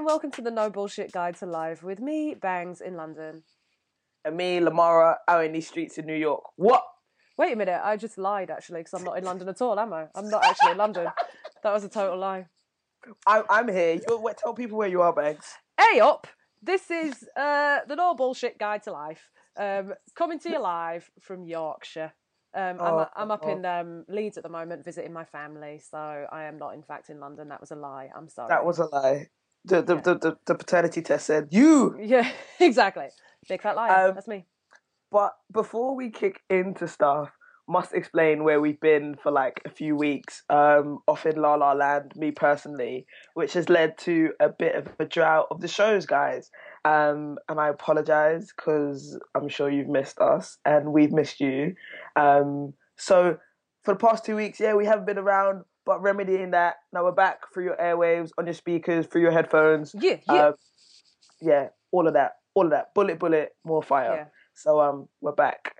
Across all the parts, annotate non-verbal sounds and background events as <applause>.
and welcome to the No Bullshit Guide to Life with me, Bangs, in London. And me, Lamara, out in these streets in New York. What? Wait a minute, I just lied actually because I'm not in London at all, am I? I'm not actually in London. <laughs> That was a total lie. I'm, I'm here. You tell people where you are, Bangs. Hey up! This is uh, the No Bullshit Guide to Life, um, coming to you live from Yorkshire. Um, I'm, Oh, I'm up oh. in um, Leeds at the moment visiting my family, so I am not in fact in London. That was a lie. I'm sorry. That was a lie. The the, Yeah. the, the, the paternity test said you. yeah, <laughs> exactly. Big fat liar. Um, That's me. But before we kick into stuff, must explain where we've been for like a few weeks um, off in La La Land, me personally, which has led to a bit of a drought of the shows, guys. Um, and I apologize because I'm sure you've missed us and we've missed you. Um, so for the past two weeks, yeah, we haven't been around, but remedying that, now we're back through your airwaves, on your speakers, through your headphones. Yeah, yeah. Um, yeah, all of that, all of that. Bullet, bullet, more fire. Yeah. So um, we're back,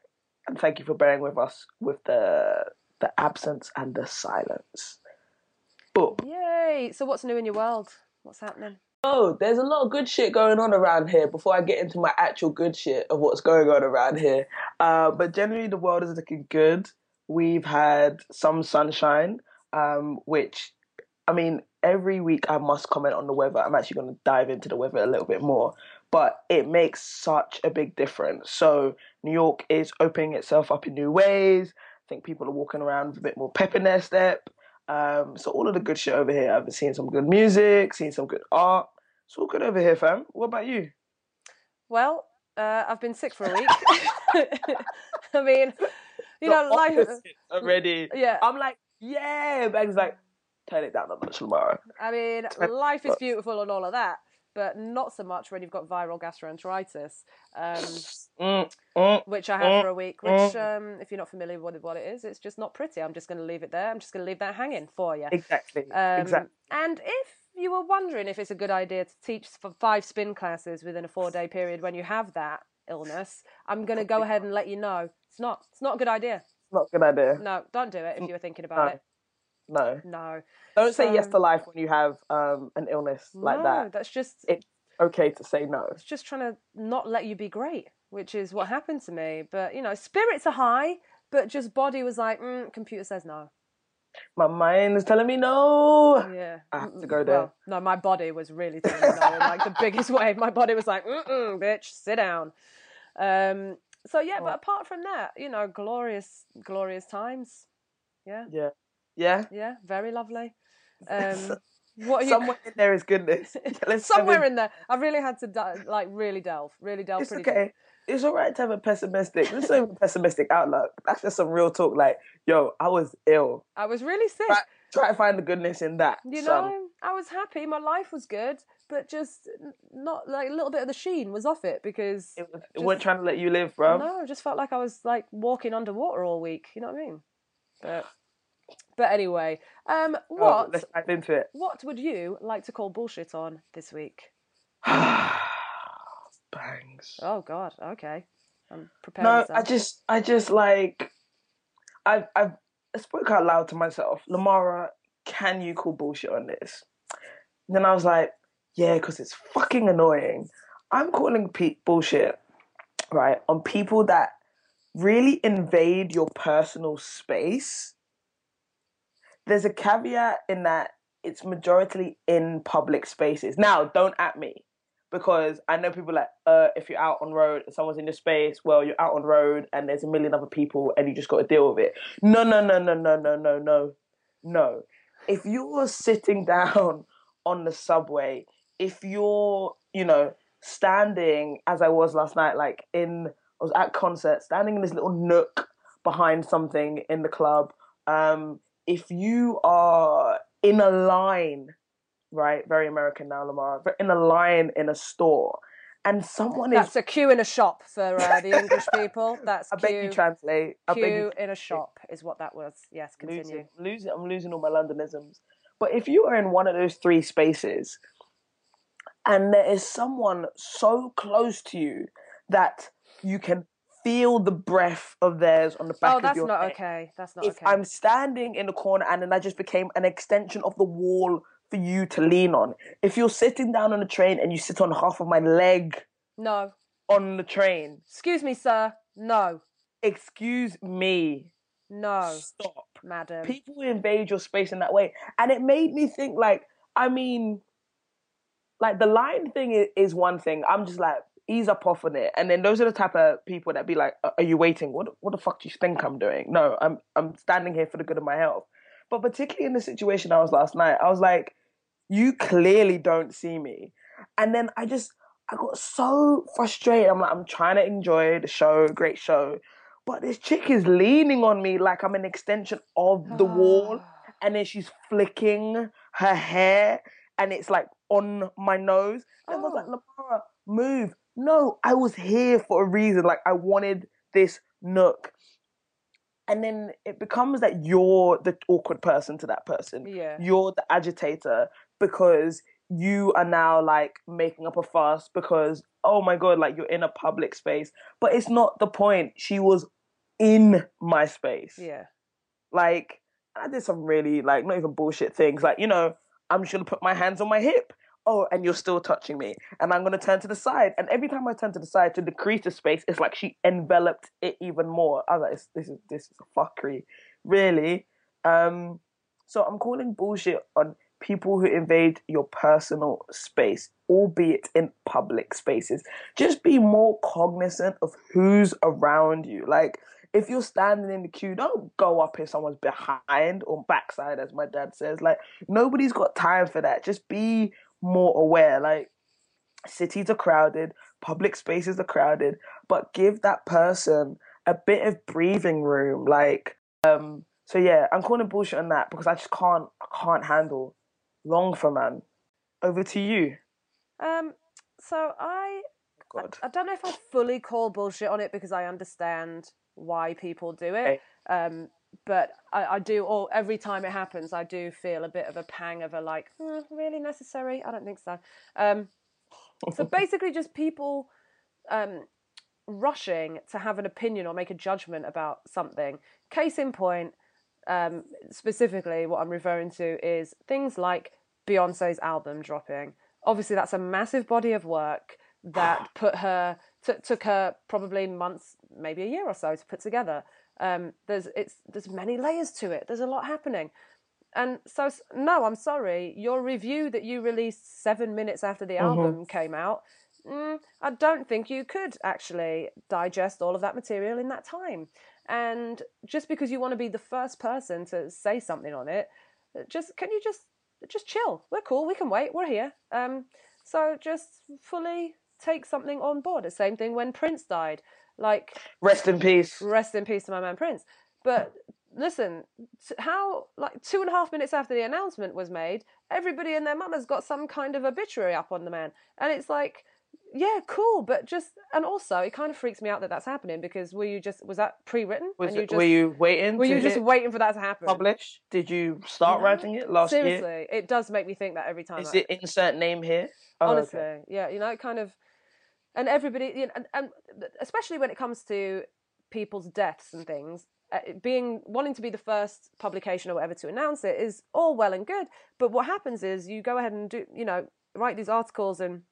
and thank you for bearing with us with the the absence and the silence. Boom. Yay! So what's new in your world? What's happening? Oh, there's a lot of good shit going on around here. Before I get into my actual good shit of what's going on around here, uh, but generally the world is looking good. We've had some sunshine, um, which, I mean, every week I must comment on the weather. I'm actually going to dive into the weather a little bit more, but it makes such a big difference. So New York is opening itself up in new ways. I think people are walking around with a bit more pep in their step. Um, so all of the good shit over here. I've seen some good music, seen some good art. It's all good over here, fam. What about you? Well, uh, I've been sick for a week. <laughs> I mean, you The know, life. already. Yeah, I'm like, yeah. Bag's like, turn it down a notch tomorrow. I mean, life is beautiful and all of that, but not so much when you've got viral gastroenteritis, um, Mm, mm. which I had Mm, for a week. Which, um, if you're not familiar with what it is, it's just not pretty. I'm just going to leave it there. I'm just going to leave that hanging for you. Exactly. Um, exactly. And if you were wondering if it's a good idea to teach for five spin classes within a four day period when you have that illness, I'm going to go ahead and let you know it's not. It's not a good idea. Not a good idea. No, don't do it if you were thinking No. about it. No. No, Don't say yes to life when you have um, an illness like no, that. that's just It- Okay to say no. it's just trying to not let you be great, which is what happened to me. But you know, spirits are high, but just body was like, mm, computer says no. My mind is telling me no. Yeah, I have to Mm, go there. Well, no, my body was really telling me no in like the biggest <laughs> way. My body was like, mm bitch, sit down. Um. So yeah, but Oh. apart from that, you know, glorious, glorious times. Yeah, Yeah. Yeah. yeah, very lovely. <laughs> Um, what are you? Somewhere in there is goodness. <laughs> <laughs> Let's Somewhere in. in there, I really had to di- like really delve, really delve. It's pretty deep. okay. It's all right to have a pessimistic. This is not even a pessimistic outlook. That's just some real talk. Like, yo, I was ill. I was really sick. Right. Try to find the goodness in that. You son. know, I was happy. My life was good, but just not like a little bit of the sheen was off it because it, was, it just- wasn't trying to let you live, bro. no, I just felt like I was like walking underwater all week. You know what I mean? But <sighs> but anyway, um, Oh, what let's dive into it. what would you like to call bullshit on this week? <sighs> Bangs. Oh God, okay, I'm prepared. no, I just, I just like, I've, I've I spoke out loud to myself. Lamara, can you call bullshit on this? And then I was like, yeah, because it's fucking annoying. I'm calling pe- bullshit, right, on people that really invade your personal space. There's a caveat in that it's majority in public spaces. Now, don't at me because I know people like, uh, if you're out on road and someone's in your space, well, you're out on road and there's a million other people and you just got to deal with it. No, no, no, no, no, no, no, no, no. If you're sitting <laughs> down on the subway, if you're, you know, standing as I was last night, like in, I was at concert, standing in this little nook behind something in the club. Um, if you are in a line right? Very American now, Lamar. but In a line in a store, and someone is That's is. a queue in a shop for uh, the <laughs> English people. That's I beg you queue, translate. I beg you queue in a shop is what that was. Yes, continue. losing, losing, I'm losing all my Londonisms. But if you are in one of those three spaces, and there is someone so close to you that you can feel the breath of theirs on the back Oh, of that's your not neck. okay. That's not if okay. I'm standing in the corner and then I just became an extension of the wall for you to lean on. If you're sitting down on a train and you sit on half of my leg No. on the train, Excuse me, sir. No. excuse me, No. stop. Madam. People invade your space in that way, and it made me think. Like, I mean, like the line thing is, is one thing. I'm just like ease up off on it, and then those are the type of people that be like, "Are you waiting? What what the fuck do you think I'm doing?" No, I'm I'm standing here for the good of my health. But particularly in the situation I was last night, I was like, "You clearly don't see me," and then I just I got so frustrated. I'm like, I'm trying to enjoy the show, great show, but this chick is leaning on me like I'm an extension of the wall, ah. and then she's flicking her hair, and it's like on my nose. And I was like, Oh. Lamara, move. No, I was here for a reason. Like I wanted this nook. And then it becomes that you're the awkward person to that person. Yeah. You're the agitator because you are now like making up a fuss because oh my god, like you're in a public space. But it's not the point. She was in my space. Yeah. Like I did some really like not even bullshit things. Like, you know, I'm just gonna put my hands on my hip. Oh, and you're still touching me. And I'm gonna turn to the side. And every time I turn to the side to decrease the space, it's like she enveloped it even more. I was like, this, this is this is a fuckery. Really. Um so I'm calling bullshit on people who invade your personal space, albeit in public spaces. Just be more cognizant of who's around you. Like if you're standing in the queue, don't go up if someone's behind or backside, as my dad says. Like nobody's got time for that. Just be more aware. Like cities are crowded, public spaces are crowded, but give that person a bit of breathing room. Like, um, so yeah, I'm calling bullshit on that because I just can't, I can't handle long for man. Over to you. Um. So I God. I don't know if I fully call bullshit on it because I understand why people do it. Um, but I, I do all every time it happens, I do feel a bit of a pang of a like, "Hmm, really necessary? I don't think so. Um, so <laughs> basically, just people um, rushing to have an opinion or make a judgment about something. Case in point, um, specifically, what I'm referring to is things like Beyonce's album dropping. Obviously, that's a massive body of work that <sighs> put her t- took her probably months, maybe a year or so to put together. Um, there's it's there's many layers to it. There's a lot happening, and so no, I'm sorry. Your review that you released seven minutes after the album came out, mm, I don't think you could actually digest all of that material in that time. And just because you want to be the first person to say something on it, just can you just just chill? We're cool. We can wait. We're here. Um, so just fully take something on board. The same thing when Prince died. Like Rest in peace. rest in peace to my man Prince. But listen, how like two and a half minutes after the announcement was made, everybody and their mum has got some kind of obituary up on the man, and it's like, yeah, cool, but just and also it kind of freaks me out that that's happening because were you just was that pre-written? Was and you it, just, were you waiting? were you just waiting for that to happen? publish? Did you start No. writing it last Seriously, year? Seriously, it does make me think that every time. Is I- it insert name here? Oh, okay. honestly yeah you know it kind of and everybody you know, and, and especially when it comes to people's deaths and things uh, being wanting to be the first publication or whatever to announce it is all well and good. But what happens is you go ahead and do you know write these articles and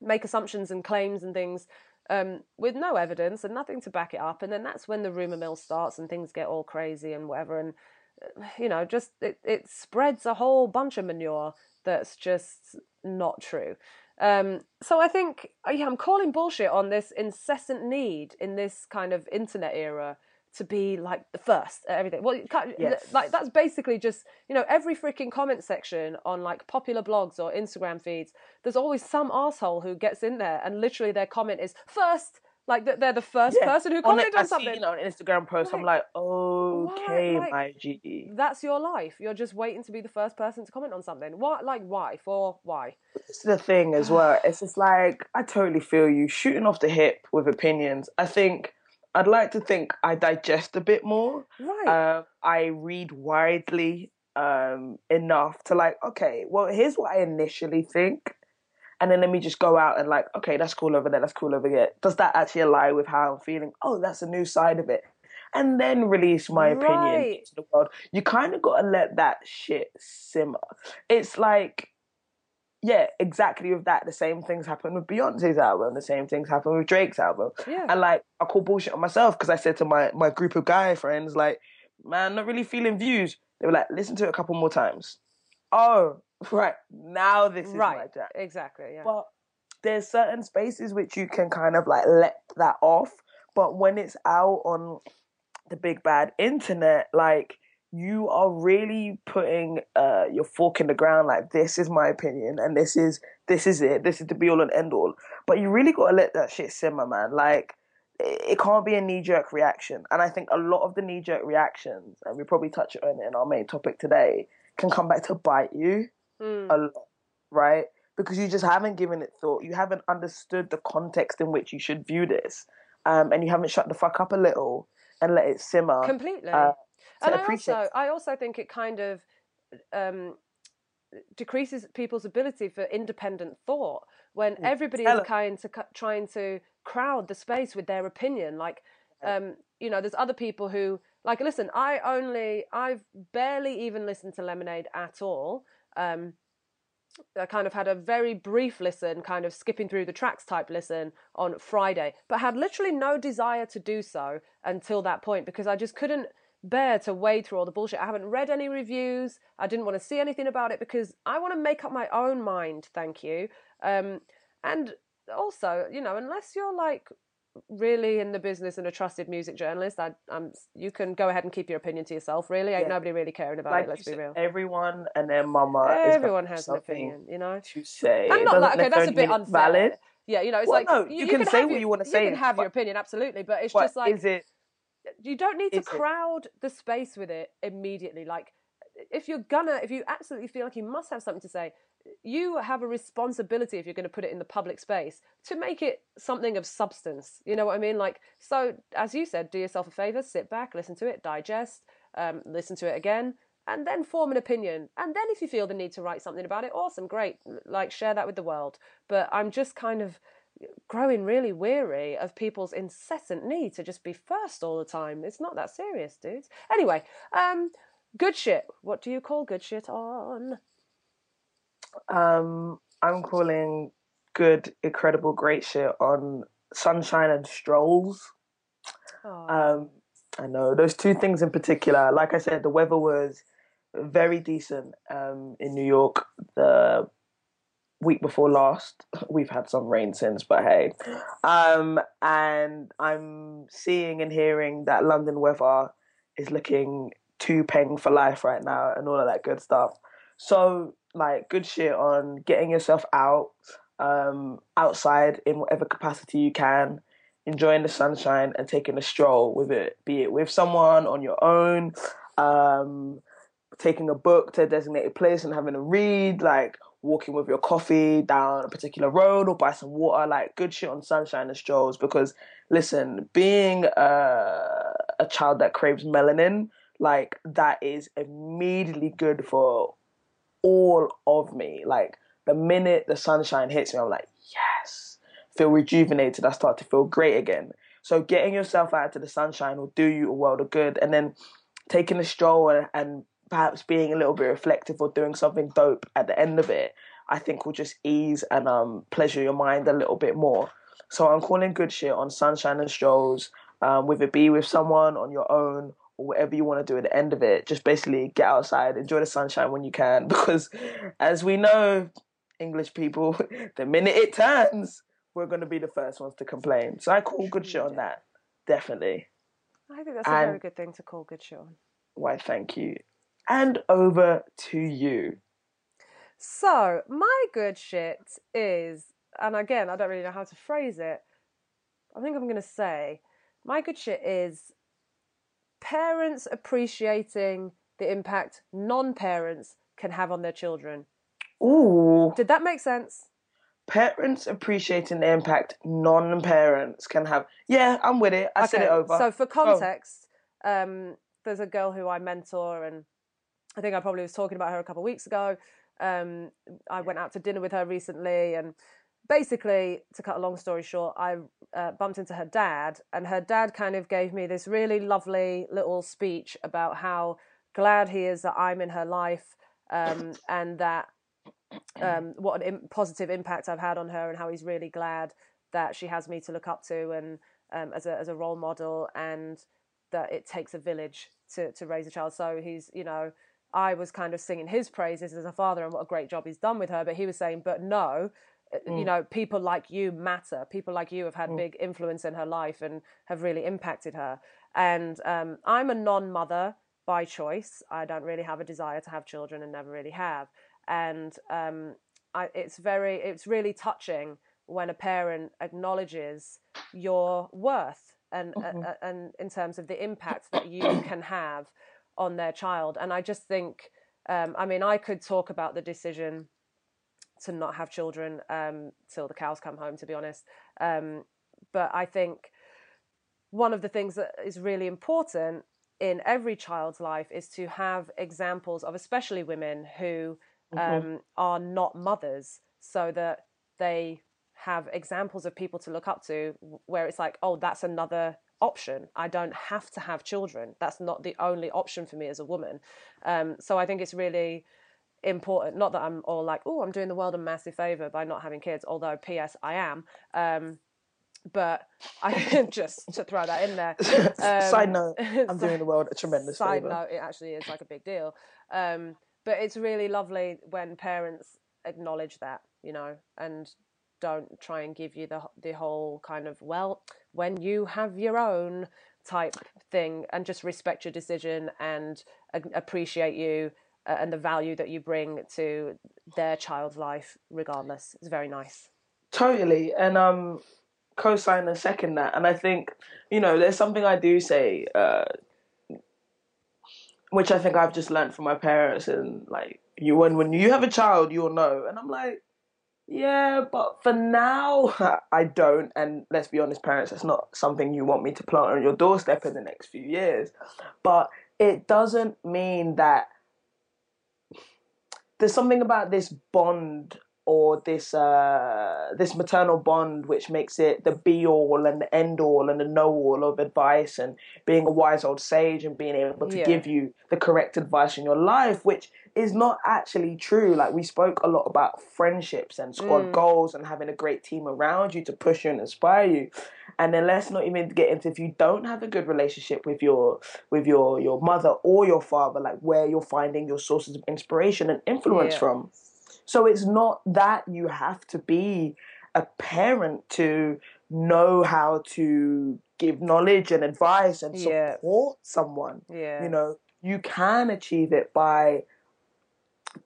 make assumptions and claims and things um, with no evidence and nothing to back it up. And then that's when the rumor mill starts and things get all crazy and whatever. And uh, you know just it, it spreads a whole bunch of manure that's just not true um, so I think uh, yeah, I'm calling bullshit on this incessant need in this kind of internet era to be like the first at everything. Well, Yes. like that's basically just you know every freaking comment section on like popular blogs or Instagram feeds. There's always some asshole who gets in there and literally their comment is first, like that they're the first Yeah, person who on commented I on something. See, you know, an Instagram post. I'm Like, like, okay, like- my G. That's your life. You're just waiting to be the first person to comment on something. What? Like why? For why? It's the thing as well. <sighs> It's just like I totally feel you shooting off the hip with opinions. I think I'd like to think I digest a bit more. Right. Uh, I read widely um, enough to like, okay, well, here's what I initially think, and then let me just go out and like, okay, that's cool over there, that's cool over here. Does that actually align with how I'm feeling? Oh, that's a new side of it. and then release my opinion Right. to the world. You kind of got to let that shit simmer. It's like, yeah, exactly with that. The same things happen with Beyonce's album. The same things happen with Drake's album. Yeah. And like, I call bullshit on myself because I said to my my group of guy friends, like, man, not really feeling views. They were like, listen to it a couple more times. Oh, right. Now this is my right. jam. Exactly. Yeah. But there's certain spaces which you can kind of like let that off. But when it's out on the big bad internet, like you are really putting uh, your fork in the ground. Like this is my opinion, and this is this is it. This is the be all and end all. But you really got to let that shit simmer, man. Like it it can't be a knee jerk reaction. And I think a lot of the knee jerk reactions, and we probably touch on it in our main topic today, can come back to bite you Mm. a lot, right? Because you just haven't given it thought. You haven't understood the context in which you should view this, um, and you haven't shut the fuck up a little and let it simmer. Completely. uh, and I also, I also think it kind of um, decreases people's ability for independent thought when everybody tell is kind to trying to crowd the space with their opinion. Like, um, you know, there's other people who like. Listen, I only, I've barely even listened to Lemonade at all. Um, I kind of had a very brief listen, kind of skipping through the tracks type listen on Friday, but had literally no desire to do so until that point because I just couldn't bear to wade through all the bullshit. I haven't read any reviews. I didn't want to see anything about it because I want to make up my own mind. Thank you. Um, and also, you know, unless you're like really in the business and a trusted music journalist, I, I'm you can go ahead and keep your opinion to yourself. Really, ain't Yeah. nobody really caring about like it. Let's be said, real. everyone and their mama. Everyone has an opinion, you know. to say. It not like okay, that's a bit unfair. Valid, Yeah, you know, it's Well, like no, you can have say what your- you wanna say. You can have your opinion, absolutely, but it's but just like is it? you don't need to is it- crowd the space with it immediately. Like if you're gonna, if you absolutely feel like you must have something to say, you have a responsibility if you're going to put it in the public space to make it something of substance. You know what I mean? Like so, as you said, do yourself a favor, sit back, listen to it, digest, um, listen to it again. And then form an opinion. And then, if you feel the need to write something about it, awesome, great. Like, share that with the world. But I'm just kind of growing really weary of people's incessant need to just be first all the time. It's not that serious, dudes. Anyway, um, good shit. What do you call good shit on? Um, I'm calling good, incredible, great shit on sunshine and strolls. Um, I know those two things in particular. Like I said, the weather was very decent um, in New York the week before last. <laughs> We've had some rain since, but hey. Um, and I'm seeing and hearing that London weather is looking too peng for life right now and all of that good stuff. So, like, good shit on getting yourself out, um, outside in whatever capacity you can enjoying the sunshine and taking a stroll with it, be it with someone on your own, um, taking a book to a designated place and having a read, like walking with your coffee down a particular road or buy some water, like good shit on sunshine and strolls. Because listen, being a, a child that craves melanin, like that is immediately good for all of me. Like the minute the sunshine hits me, I'm like, yes feel rejuvenated, I start to feel great again. So getting yourself out to the sunshine will do you a world of good. And then taking a stroll and, perhaps being a little bit reflective or doing something dope at the end of it, I think will just ease and um, pleasure your mind a little bit more. So I'm calling good shit on sunshine and strolls, um, whether it be with someone on your own whatever you want to do at the end of it. Just basically get outside, enjoy the sunshine when you can, <laughs> because as we know, English people, <laughs> the minute it turns, we're going to be the first ones to complain. So I call good shit on that. Definitely. I think that's a very good thing to call good shit on. Why, thank you. And over to you. So, my good shit is, and again, I don't really know how to phrase it. I think I'm going to say, my good shit is parents appreciating the impact non parents can have on their children. Ooh. Did that make sense? Parents appreciating the impact non parents can have. Yeah, I'm with it. I said it over. So, for context, um, there's a girl who I mentor, and I think I probably was talking about her a couple of weeks ago. Um, I went out to dinner with her recently, and basically, to cut a long story short, I uh, bumped into her dad, and her dad kind of gave me this really lovely little speech about how glad he is that I'm in her life um, and that um, what an Im- positive impact I've had on her, and how he's really glad that she has me to look up to and um, as a as a role model, and that it takes a village to to raise a child. So he's you know. I was kind of singing his praises as a father and what a great job he's done with her, but he was saying, but no. You know people like you matter. People like you have had mm. big influence in her life and have really impacted her. And um, i'm a non-mother by choice. I don't really have a desire to have children and never really have. And um, I, it's very it's really touching when a parent acknowledges your worth and mm-hmm. uh, and in terms of the impact that you <coughs> can have on their child. And i just think um, i mean i could talk about the decision to not have children um, till the cows come home, to be honest. Um, but I think one of the things that is really important in every child's life is to have examples of, especially women who mm-hmm. um, are not mothers, so that they have examples of people to look up to where it's like, oh, that's another option. I don't have to have children. That's not the only option for me as a woman. Um, so I think it's really important. Not that I'm all like, oh, I'm doing the world a massive favor by not having kids. Although, P.S. I am. Um, but I <laughs> just to throw that in there. <laughs> Um, side note, <laughs> I'm doing the world a tremendous side favor. note. It actually is like a big deal. Um, but it's really lovely when parents acknowledge that, you know, and don't try and give you the the whole kind of well, when you have your own type thing, and just respect your decision and appreciate you and the value that you bring to their child's life, regardless. It's very nice. Totally, and um, co-sign and second that. And I think you know, there's something I do say, uh, which I think I've just learned from my parents, and like you, when when you have a child, you'll know. And I'm like, yeah, but for now, <laughs> I don't. And let's be honest, parents, that's not something you want me to plant on your doorstep in the next few years. But it doesn't mean that there's something about this bond or this uh, this maternal bond which makes it the be all and the end all and the know all of advice and being a wise old sage and being able to yeah. give you the correct advice in your life, which is not actually true. Like we spoke a lot about friendships and squad mm. goals and having a great team around you to push you and inspire you. And then let's not even get into if you don't have a good relationship with your with your your mother or your father, like where you're finding your sources of inspiration and influence yeah. from. So it's not that you have to be a parent to know how to give knowledge and advice and support yeah. someone. Yeah. You know, you can achieve it by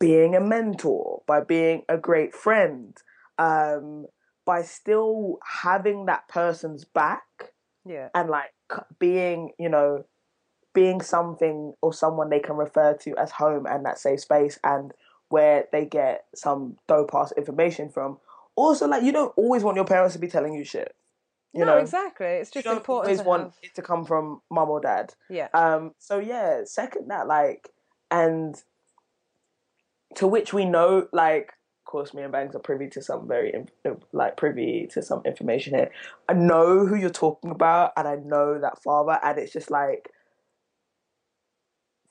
being a mentor, by being a great friend, um, by still having that person's back. Yeah. And like being, you know, being something or someone they can refer to as home and that safe space and where they get some dope ass information from. Also, like you don't always want your parents to be telling you shit. You no, know exactly. It's just you important. Always to want have... it to come from mum or dad. Yeah. Um. So yeah, second that like, and to which we know like of course me and bangs are privy to some very like privy to some information here i know who you're talking about and i know that father and it's just like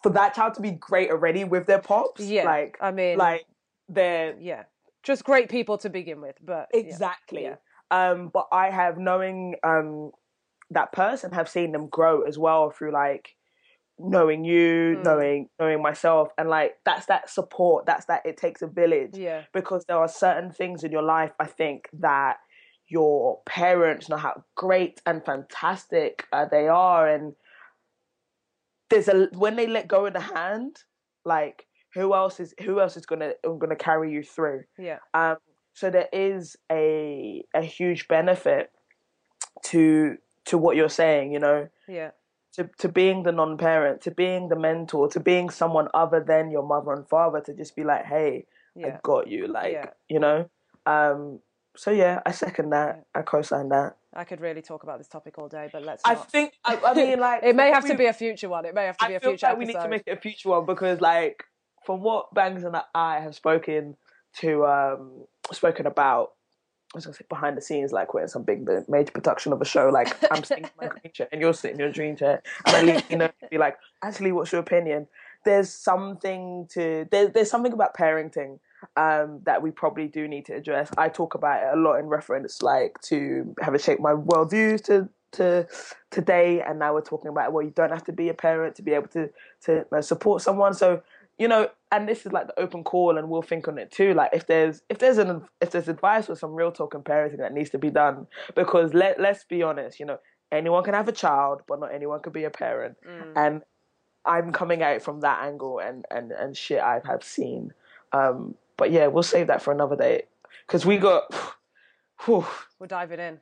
for that child to be great already with their pops yeah like i mean like they're yeah just great people to begin with but exactly yeah. um but i have knowing um that person have seen them grow as well through like knowing you, mm. knowing knowing myself, and like that's that support. That's that it takes a village. Yeah. Because there are certain things in your life, I think that your parents know how great and fantastic uh, they are, and there's a when they let go of the hand, like who else is who else is gonna gonna carry you through? Yeah. Um. So there is a a huge benefit to to what you're saying. You know. Yeah to, to being the non-parent, to being the mentor, to being someone other than your mother and father, to just be like, hey, yeah. I got you, like yeah. you know. Um, so yeah, I second that. I co-sign that. I could really talk about this topic all day, but let's. Not. I think. I, I mean, <laughs> like, it may have to be a future one. It may have to be I a future. Like we need to make it a future one because, like, from what Bangs and I have spoken to, um, spoken about, I was gonna say behind the scenes, like we're in some big major production of a show. Like I'm sitting in my <laughs> green chair and you're sitting in your dream chair, and I leave, you know, be like, actually, what's your opinion? There's something to there's there's something about parenting um, that we probably do need to address. I talk about it a lot in reference, like to have it shape my worldviews to to today, and now we're talking about well, you don't have to be a parent to be able to to uh, support someone. So you know, and this is like the open call, and we'll think on it too. Like if there's if there's an if there's advice or some real talk and parenting that needs to be done, because let let's be honest, you know, anyone can have a child, but not anyone can be a parent, mm. and I'm coming at it from that angle and and and shit I have seen. Um, but yeah, we'll save that for another day because we got. <sighs> Whew, We're diving in.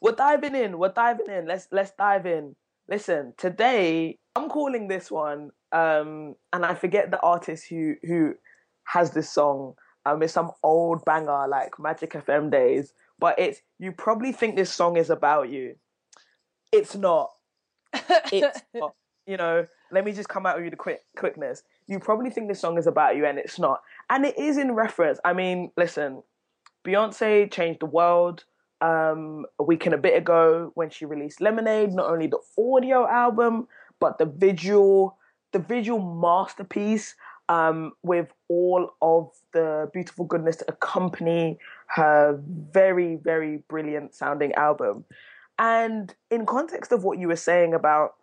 We're diving in. We're diving in. Let's let's dive in. Listen, today I'm calling this one um, and I forget the artist who who has this song. Um, it's some old banger like Magic FM days, but it's you probably think this song is about you. It's not. It's <laughs> not. You know, let me just come out with you the quick quickness. You probably think this song is about you, and it's not. And it is in reference. I mean, listen, Beyonce changed the world um, a week and a bit ago when she released Lemonade. Not only the audio album, but the visual the visual masterpiece um, with all of the beautiful goodness to accompany her very, very brilliant sounding album. And in context of what you were saying about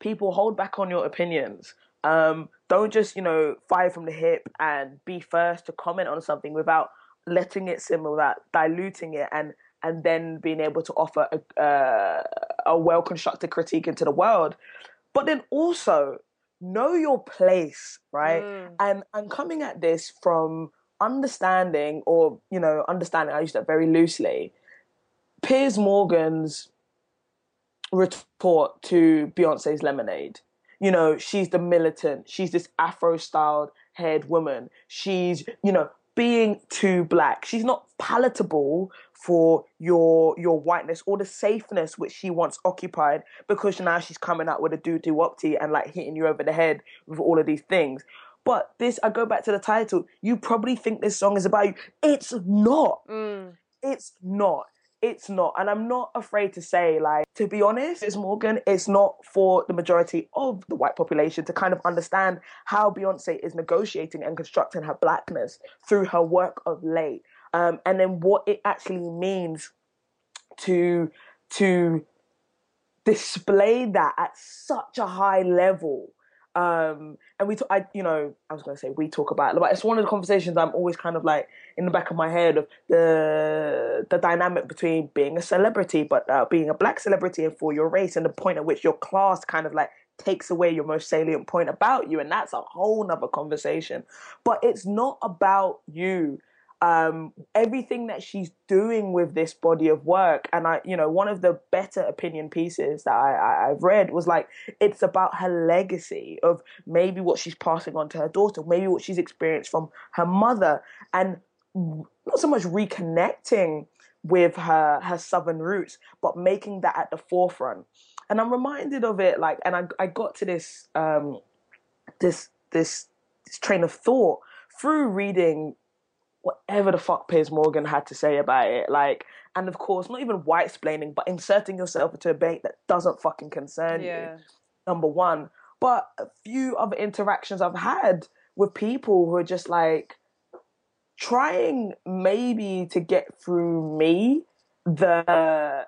people hold back on your opinions, um, don't just, you know, fire from the hip and be first to comment on something without letting it simmer, without diluting it and and then being able to offer a, uh, a well constructed critique into the world. But then also know your place, right? Mm. And I'm coming at this from understanding, or you know, understanding. I use that very loosely. Piers Morgan's retort to Beyonce's Lemonade. You know, she's the militant. She's this Afro-styled haired woman. She's, you know, being too black. She's not palatable for your your whiteness or the safeness which she once occupied because now she's coming out with a doo doo opti and like hitting you over the head with all of these things. But this, I go back to the title. You probably think this song is about you. It's not. Mm. It's not. It's not. And I'm not afraid to say, like, to be honest, it's Morgan, it's not for the majority of the white population to kind of understand how Beyonce is negotiating and constructing her blackness through her work of late um, and then what it actually means to to display that at such a high level. Um, and we, t- I, you know, I was going to say we talk about, it, but it's one of the conversations I'm always kind of like in the back of my head of the the dynamic between being a celebrity, but uh, being a black celebrity and for your race, and the point at which your class kind of like takes away your most salient point about you, and that's a whole nother conversation. But it's not about you um, everything that she's doing with this body of work. And I, you know, one of the better opinion pieces that I, have read was like, it's about her legacy of maybe what she's passing on to her daughter, maybe what she's experienced from her mother, and not so much reconnecting with her her southern roots, but making that at the forefront. And I'm reminded of it, like, and I, I got to this, um, this, this, this train of thought through reading whatever the fuck Piers Morgan had to say about it. Like, and of course, not even white explaining, but inserting yourself into a debate that doesn't fucking concern yeah. you. Number one. But a few other interactions I've had with people who are just like trying maybe to get through me the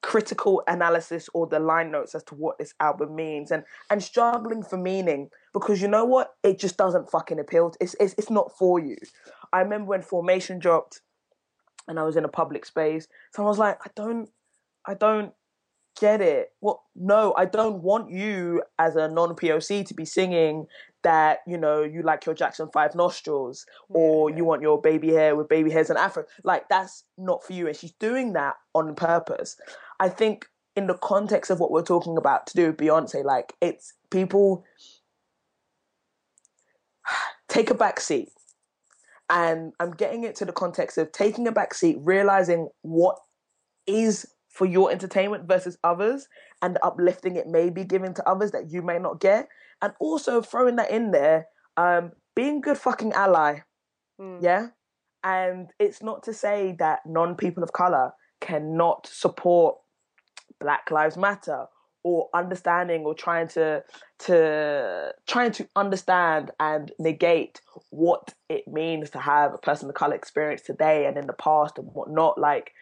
critical analysis or the line notes as to what this album means and and struggling for meaning because you know what it just doesn't fucking appeal to, it's, it's it's not for you I remember when Formation dropped and I was in a public space, someone was like, I don't, I don't get it. Well, no, I don't want you as a non POC to be singing that, you know, you like your Jackson 5 nostrils or yeah. you want your baby hair with baby hairs and afro. Like, that's not for you. And she's doing that on purpose. I think in the context of what we're talking about to do with Beyonce, like, it's people <sighs> take a back seat and I'm getting it to the context of taking a back seat, realizing what is for your entertainment versus others, and the uplifting it may be giving to others that you may not get, and also throwing that in there, um, being good fucking ally, mm. yeah, And it's not to say that non people of color cannot support Black Lives Matter or understanding or trying to to trying to understand and negate what it means to have a person of color experience today and in the past and whatnot. Like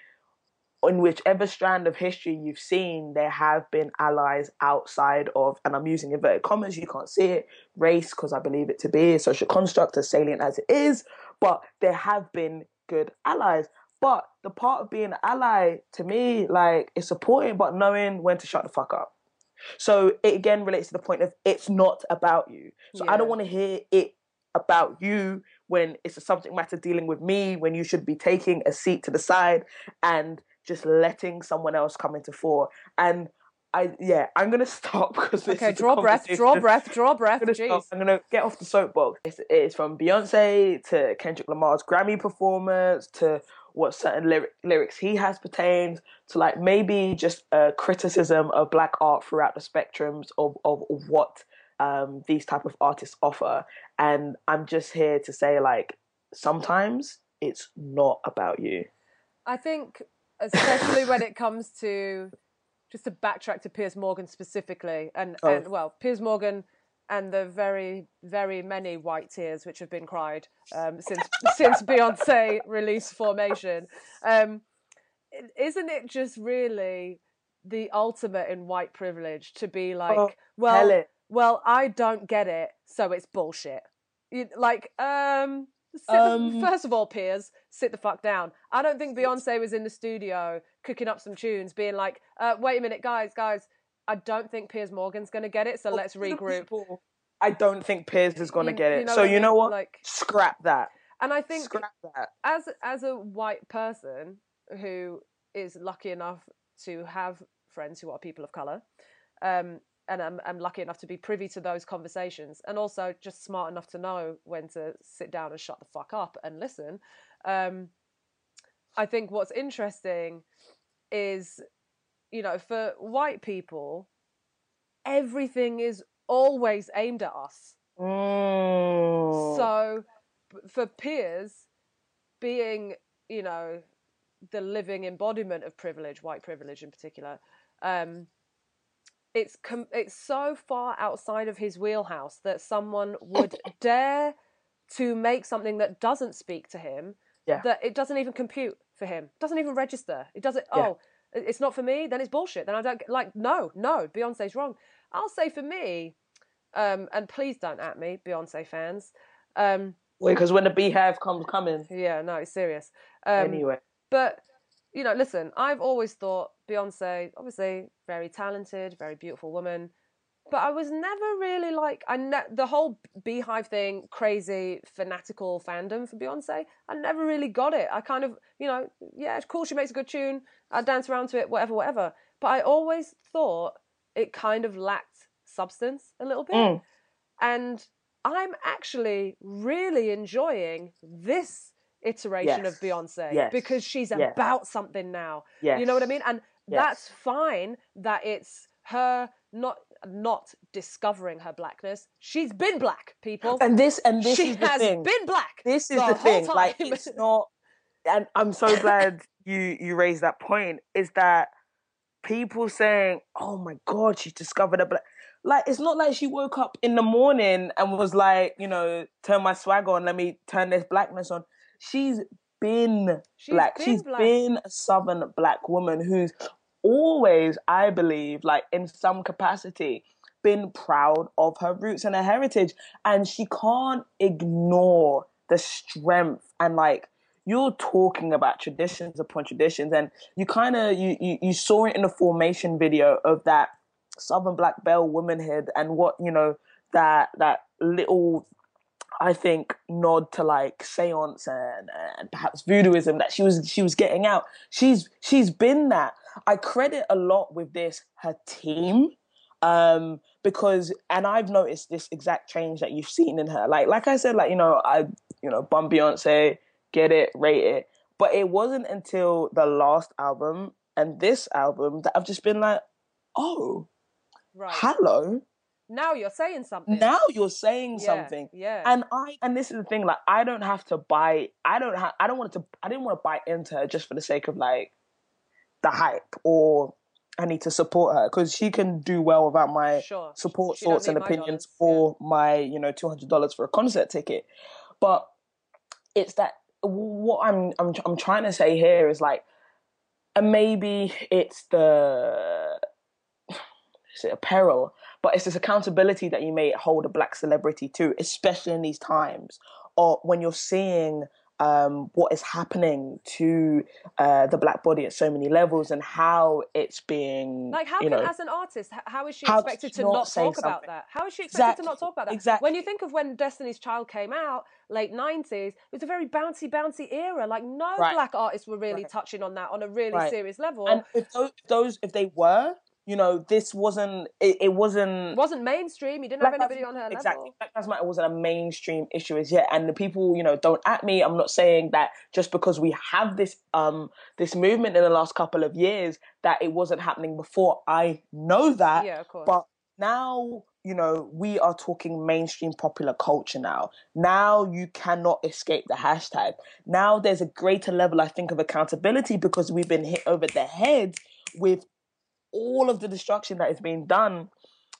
in whichever strand of history you've seen, there have been allies outside of, and I'm using inverted commas, you can't see it, race, because I believe it to be a social construct, as salient as it is, but there have been good allies. But the part of being an ally to me, like, is supporting but knowing when to shut the fuck up. So it again relates to the point of it's not about you. So yeah. I don't want to hear it about you when it's a subject matter dealing with me, when you should be taking a seat to the side and just letting someone else come into fore. And I yeah, I'm gonna <laughs> stop because this okay. Draw breath, draw breath, draw breath. <laughs> I'm gonna, I'm gonna, get off the soapbox. It's, it's, from Beyonce to Kendrick Lamar's Grammy performance to what certain lyric, lyrics he has pertained to like maybe just a criticism of black art throughout the spectrums of of, of what um, these type of artists offer. And I'm just here to say like sometimes it's not about you. I think especially when it comes to just to backtrack to Piers Morgan specifically, and, oh. and well, Piers Morgan and the very, very many white tears which have been cried um, since <laughs> since Beyonce released Formation. Um, isn't it just really the ultimate in white privilege to be like, oh, well, well, I don't get it, so it's bullshit. You, like, um, um, first of all, Piers, sit the fuck down. I don't think Beyonce was in the studio cooking up some tunes, being like, uh, "Wait a minute, guys, guys, I don't think Piers Morgan's going to get it, so let's regroup." I don't think Piers is going to get it. You know so you know what? Like, scrap that. And I think scrap that. As as a white person who is lucky enough to have friends who are people of color, um, and I'm, I'm lucky enough to be privy to those conversations and also just smart enough to know when to sit down and shut the fuck up and listen. Um, I think what's interesting is, you know, for white people, everything is always aimed at us. Mm. So for Piers, being, you know, the living embodiment of privilege, white privilege in particular, um, it's com- it's so far outside of his wheelhouse that someone would <coughs> dare to make something that doesn't speak to him yeah. that it doesn't even compute for him doesn't even register it doesn't yeah. oh it's not for me then it's bullshit then i don't like no no beyonce's wrong i'll say for me um, and please don't at me beyonce fans um, wait because when the Beyhive comes coming yeah no it's serious um, anyway but you know, listen, I've always thought Beyonce, obviously very talented, very beautiful woman, but I was never really like I ne- the whole Beyhive thing, crazy fanatical fandom for Beyonce. I never really got it. I kind of, you know, yeah, of course She makes a good tune. I dance around to it, whatever, whatever. But I always thought it kind of lacked substance a little bit, mm. and I'm actually really enjoying this iteration yes. of Beyonce yes. because she's yes. about something now. You know what I mean? And that's fine that it's her not not discovering her blackness. She's been black, people. And this and this she is the has thing. been black. This is the, the thing. Time. Like it's not and I'm so glad you you raised that point, is that people saying, Oh my god, she discovered a black like it's not like she woke up in the morning and was like, you know, turn my swag on, let me turn this blackness on she's been she's black. Been she's black. been a southern black woman who's always, I believe, like in some capacity, been proud of her roots and her heritage. And she can't ignore the strength and like you're talking about traditions upon traditions and you kind of you, you you saw it in the formation video of that southern black belle womanhood and what you know that that little I think nod to like seance and, and perhaps voodooism that she was she was getting out. She's she's been that. I credit a lot with this her team um because and I've noticed this exact change that you've seen in her. Like like I said, like you know I you know bum Beyonce, get it, rate it, but it wasn't until the last album and this album that I've just been like, oh, right. hello, now you're saying something. Now you're saying yeah, something. Yeah. And I and this is the thing, like I don't have to buy I don't have I don't want to I didn't want to buy into her just for the sake of like the hype or I need to support her because she can do well without my sure. support She thoughts and need my opinions dollars, yeah. for my you know two hundred dollars for a concert ticket. But it's that what I'm I'm I'm trying to say here is like, and maybe it's the is it apparel, but it's this accountability that you may hold a black celebrity to, especially in these times, or when you're seeing um, what is happening to uh, the black body at so many levels and how it's being Like, how you can, know, as an artist, how is she expected to not not talk about that? How is she expected to not talk about that? exactly. When you think of when Destiny's Child came out, late 90s, it was a very bouncy, bouncy era. Like, no Right. black artists were really Right. touching on that on a really Right. serious level. and if those, those if they were, you know, this wasn't it, it wasn't it wasn't mainstream. You didn't Black have anybody Lives- on her exactly. level. Black Lives Matter wasn't a mainstream issue as yet, and the people, you know, don't at me. I'm not saying that just because we have this um this movement in the last couple of years that it wasn't happening before. I know that, Yeah, of course. but now you know we are talking mainstream popular culture now now you cannot escape the hashtag now there's a greater level i think of accountability because we've been hit over the head with all of the destruction that is being done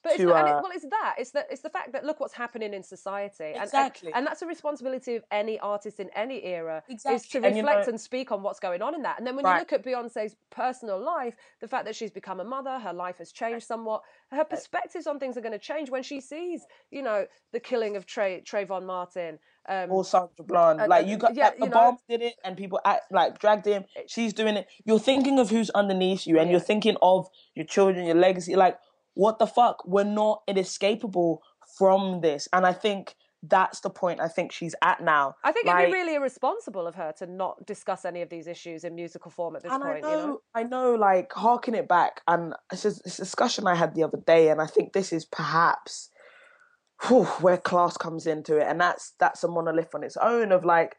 But it's to, not, it, uh, well, it's that. It's the it's the fact that look what's happening in society, and, and- Exactly. and, that's a responsibility of any artist in any era is to Exactly. And, you reflect know- and speak on what's going on in that. And then when you look at Beyonce's personal life, the fact that she's become a mother, her life has changed somewhat. Her perspectives on things are going to change when she sees, you know, the killing of Trey, Trayvon Martin. Um, or Sandra Bland. uh, like you got yeah, like, know- Obama did it, and people act, like dragged him. She's doing it. You're thinking of who's underneath you, and Yeah. you're thinking of your children, your legacy. Like what the fuck? We're not inescapable from this, and I think that's the point. I think she's at now. I think like, it'd be really irresponsible of her to not discuss any of these issues in musical form at this and point. I know, you know, I know, like harking it back, and it's just it's a discussion I had the other day, and I think this is perhaps whew, where class comes into it, and that's that's a monolith on its own of like,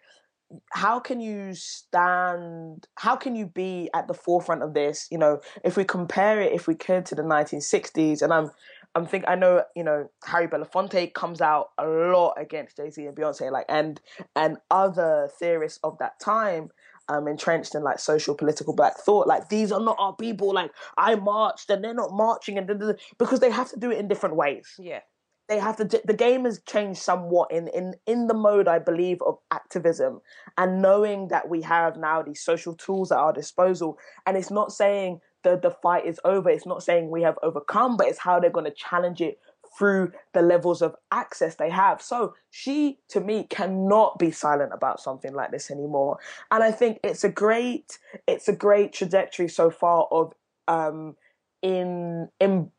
how can you stand? How can you be at the forefront of this? You know, if we compare it, if we could, to the 1960s, and I'm. I'm think I know you know Harry Belafonte comes out a lot against Jay Z and Beyonce like and and other theorists of that time um, entrenched in like social political black thought. Like these are not our people. Like I marched and they're not marching, and because they have to do it in different ways. yeah. They have to. The game has changed somewhat in in in the mode I believe of activism, and knowing that we have now these social tools at our disposal, and it's not saying the the fight is over. It's not saying we have overcome, but it's how they're going to challenge it through the levels of access they have. So she, to me, cannot be silent about something like this anymore. And I think it's a great, it's a great trajectory so far of um in in.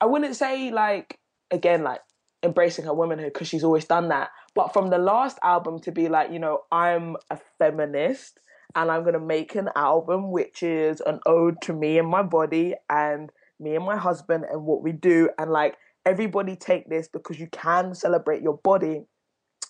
I wouldn't say like again like embracing her womanhood because she's always done that, but from the last album to be like you know I'm a feminist and I'm gonna make an album which is an ode to me and my body and me and my husband and what we do and like everybody take this because you can celebrate your body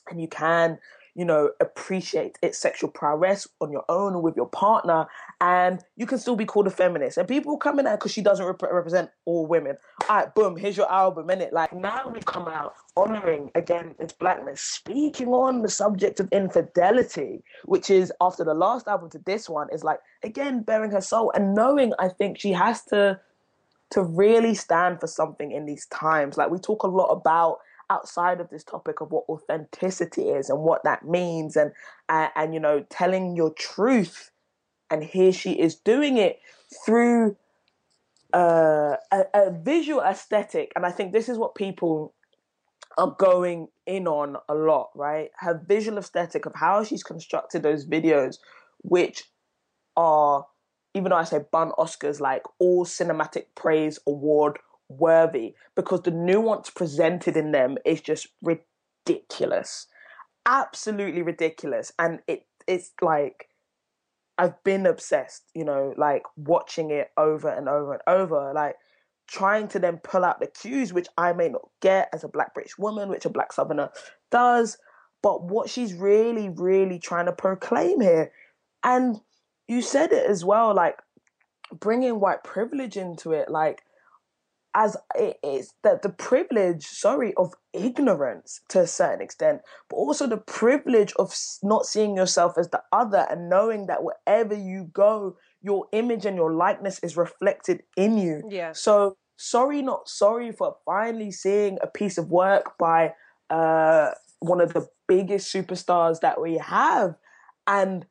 and you can you know appreciate its sexual prowess on your own or with your partner and you can still be called a feminist. And people come in there because she doesn't rep- represent all women. All right boom here's your album in it like now we come out honoring again its blackness speaking on the subject of infidelity which is after the last album to this one is like again bearing her soul and knowing i think she has to to really stand for something in these times. Like we talk a lot about outside of this topic of what authenticity is and what that means, and and, and you know telling your truth. And here she is doing it through uh, a, a visual aesthetic, and I think this is what people are going in on a lot, right? Her visual aesthetic of how she's constructed those videos, which are even though I say bun Oscars, like all cinematic praise award worthy, because the nuance presented in them is just ridiculous, absolutely ridiculous, and it it's like I've been obsessed, you know, like watching it over and over and over, like trying to then pull out the cues which I may not get as a black British woman, which a black southerner does, but what she's really, really trying to proclaim here. And you said it as well, like bringing white privilege into it. Like as it is that the privilege, sorry, of ignorance to a certain extent, but also the privilege of not seeing yourself as the other and knowing that wherever you go, your image and your likeness is reflected in you. Yeah. So sorry, not sorry for finally seeing a piece of work by uh, one of the biggest superstars that we have and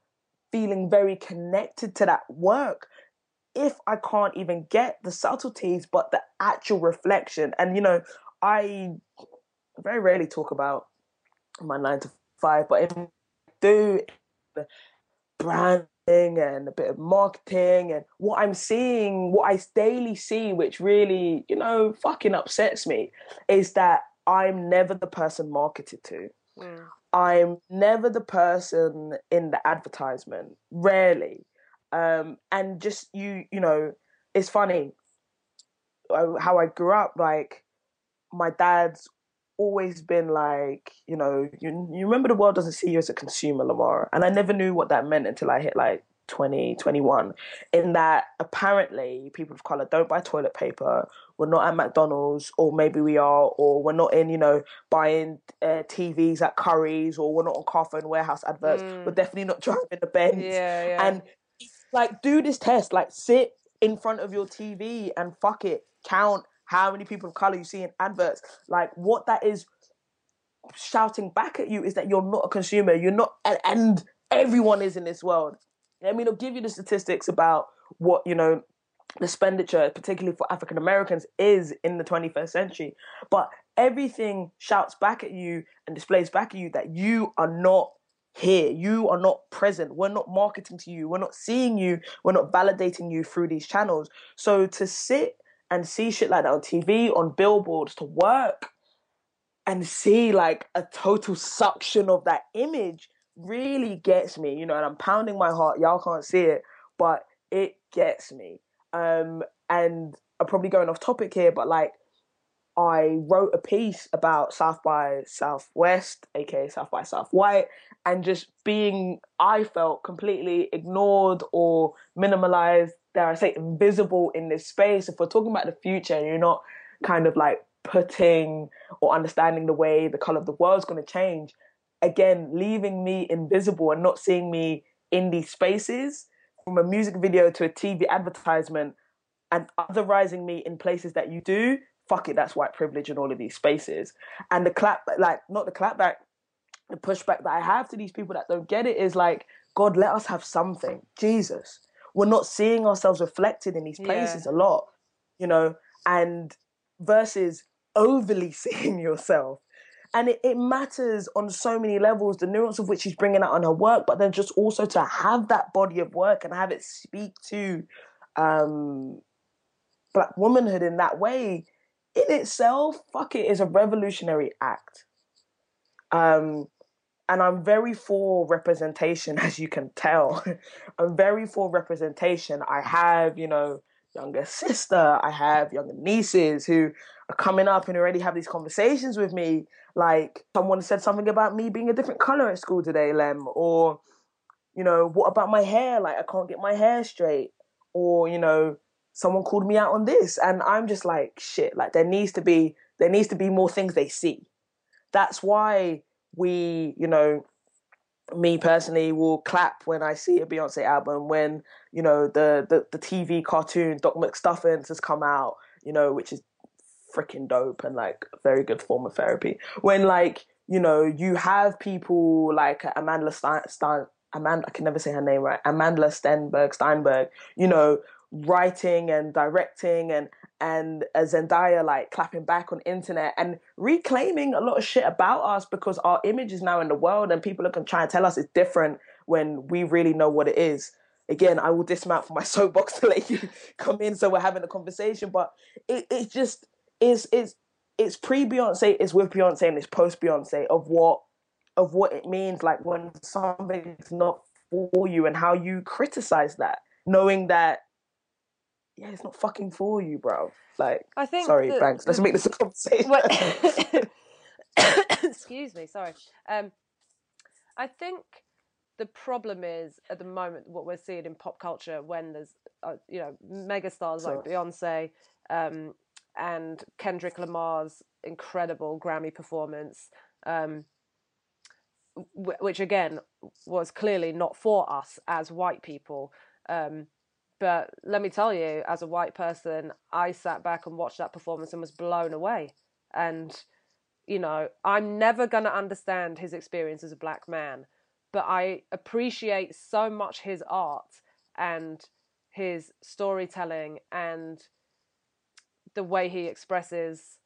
feeling very connected to that work if I can't even get the subtleties, but the actual reflection. And you know, I very rarely talk about my nine to five, but if I do branding and a bit of marketing and what I'm seeing, what I daily see, which really, you know, fucking upsets me, is that I'm never the person marketed to. Mm. I'm never the person in the advertisement. Rarely um, and just you you know it's funny uh, how I grew up like my dad's always been like you know you, you remember the world doesn't see you as a consumer Lamar and I never knew what that meant until I hit like 20 21 in that apparently people of color don't buy toilet paper we're not at McDonald's or maybe we are or we're not in you know buying uh, TVs at Curry's or we're not on Carphone Warehouse adverts mm. we're definitely not <laughs> driving the Benz yeah, yeah. and like, do this test. Like, sit in front of your TV and fuck it. Count how many people of color you see in adverts. Like, what that is shouting back at you is that you're not a consumer. You're not, and, and everyone is in this world. I mean, I'll give you the statistics about what you know the expenditure, particularly for African Americans, is in the 21st century. But everything shouts back at you and displays back at you that you are not here. You are not present. We're not marketing to you. We're not seeing you. We're not validating you through these channels. So to sit and see shit like that on TV, on billboards, to work and see like a total suction of that image really gets me, you know, and I'm pounding my heart. Y'all can't see it, but it gets me. Um, and I'm probably going off topic here, but like I wrote a piece about South by Southwest, aka South by South White, and just being, I felt completely ignored or minimalized, dare I say, invisible in this space. If we're talking about the future and you're not kind of like putting or understanding the way the color of the world's going to change, again, leaving me invisible and not seeing me in these spaces from a music video to a TV advertisement and otherizing me in places that you do fuck it, that's white privilege in all of these spaces. And the clap, like, not the clapback, the pushback that I have to these people that don't get it is like, God, let us have something. Jesus. We're not seeing ourselves reflected in these places yeah. a lot, you know, and versus overly <laughs> seeing yourself. And it, it matters on so many levels, the nuance of which she's bringing out on her work, but then just also to have that body of work and have it speak to um, black womanhood in that way in itself, fuck it, is a revolutionary act. Um, and I'm very for representation, <laughs> as you can tell. I'm very for representation. I have, you know, younger sister, I have younger nieces who are coming up and already have these conversations with me. Like someone said something about me being a different color at school today, Lem, or you know, what about my hair? Like I can't get my hair straight, or you know, someone called me out on this and i'm just like shit like there needs to be there needs to be more things they see that's why we you know me personally will clap when i see a beyonce album when you know the the, the tv cartoon doc mcstuffins has come out you know which is freaking dope and like very good form of therapy when like you know you have people like amanda Stein, Stein Amanda, I can never say her name right. Amanda Stenberg, Steinberg, you know, writing and directing and and Zendaya like clapping back on internet and reclaiming a lot of shit about us because our image is now in the world and people are going to try and tell us it's different when we really know what it is. Again, I will dismount from my <laughs> soapbox to let you come in so we're having a conversation. But it, it just is it's it's pre Beyonce, it's with Beyonce and it's post Beyonce of what of what it means like when something's not for you and how you criticize that. Knowing that yeah, it's not fucking for you, bro. Like, I think sorry, the, Banks. Let's make this a conversation. <laughs> <laughs> Excuse me, sorry. Um, I think the problem is at the moment what we're seeing in pop culture when there's uh, you know megastars like Beyonce, um, and Kendrick Lamar's incredible Grammy performance, um, w- which again was clearly not for us as white people. Um, but let me tell you, as a white person, I sat back and watched that performance and was blown away. And, you know, I'm never going to understand his experience as a black man, but I appreciate so much his art and his storytelling and the way he expresses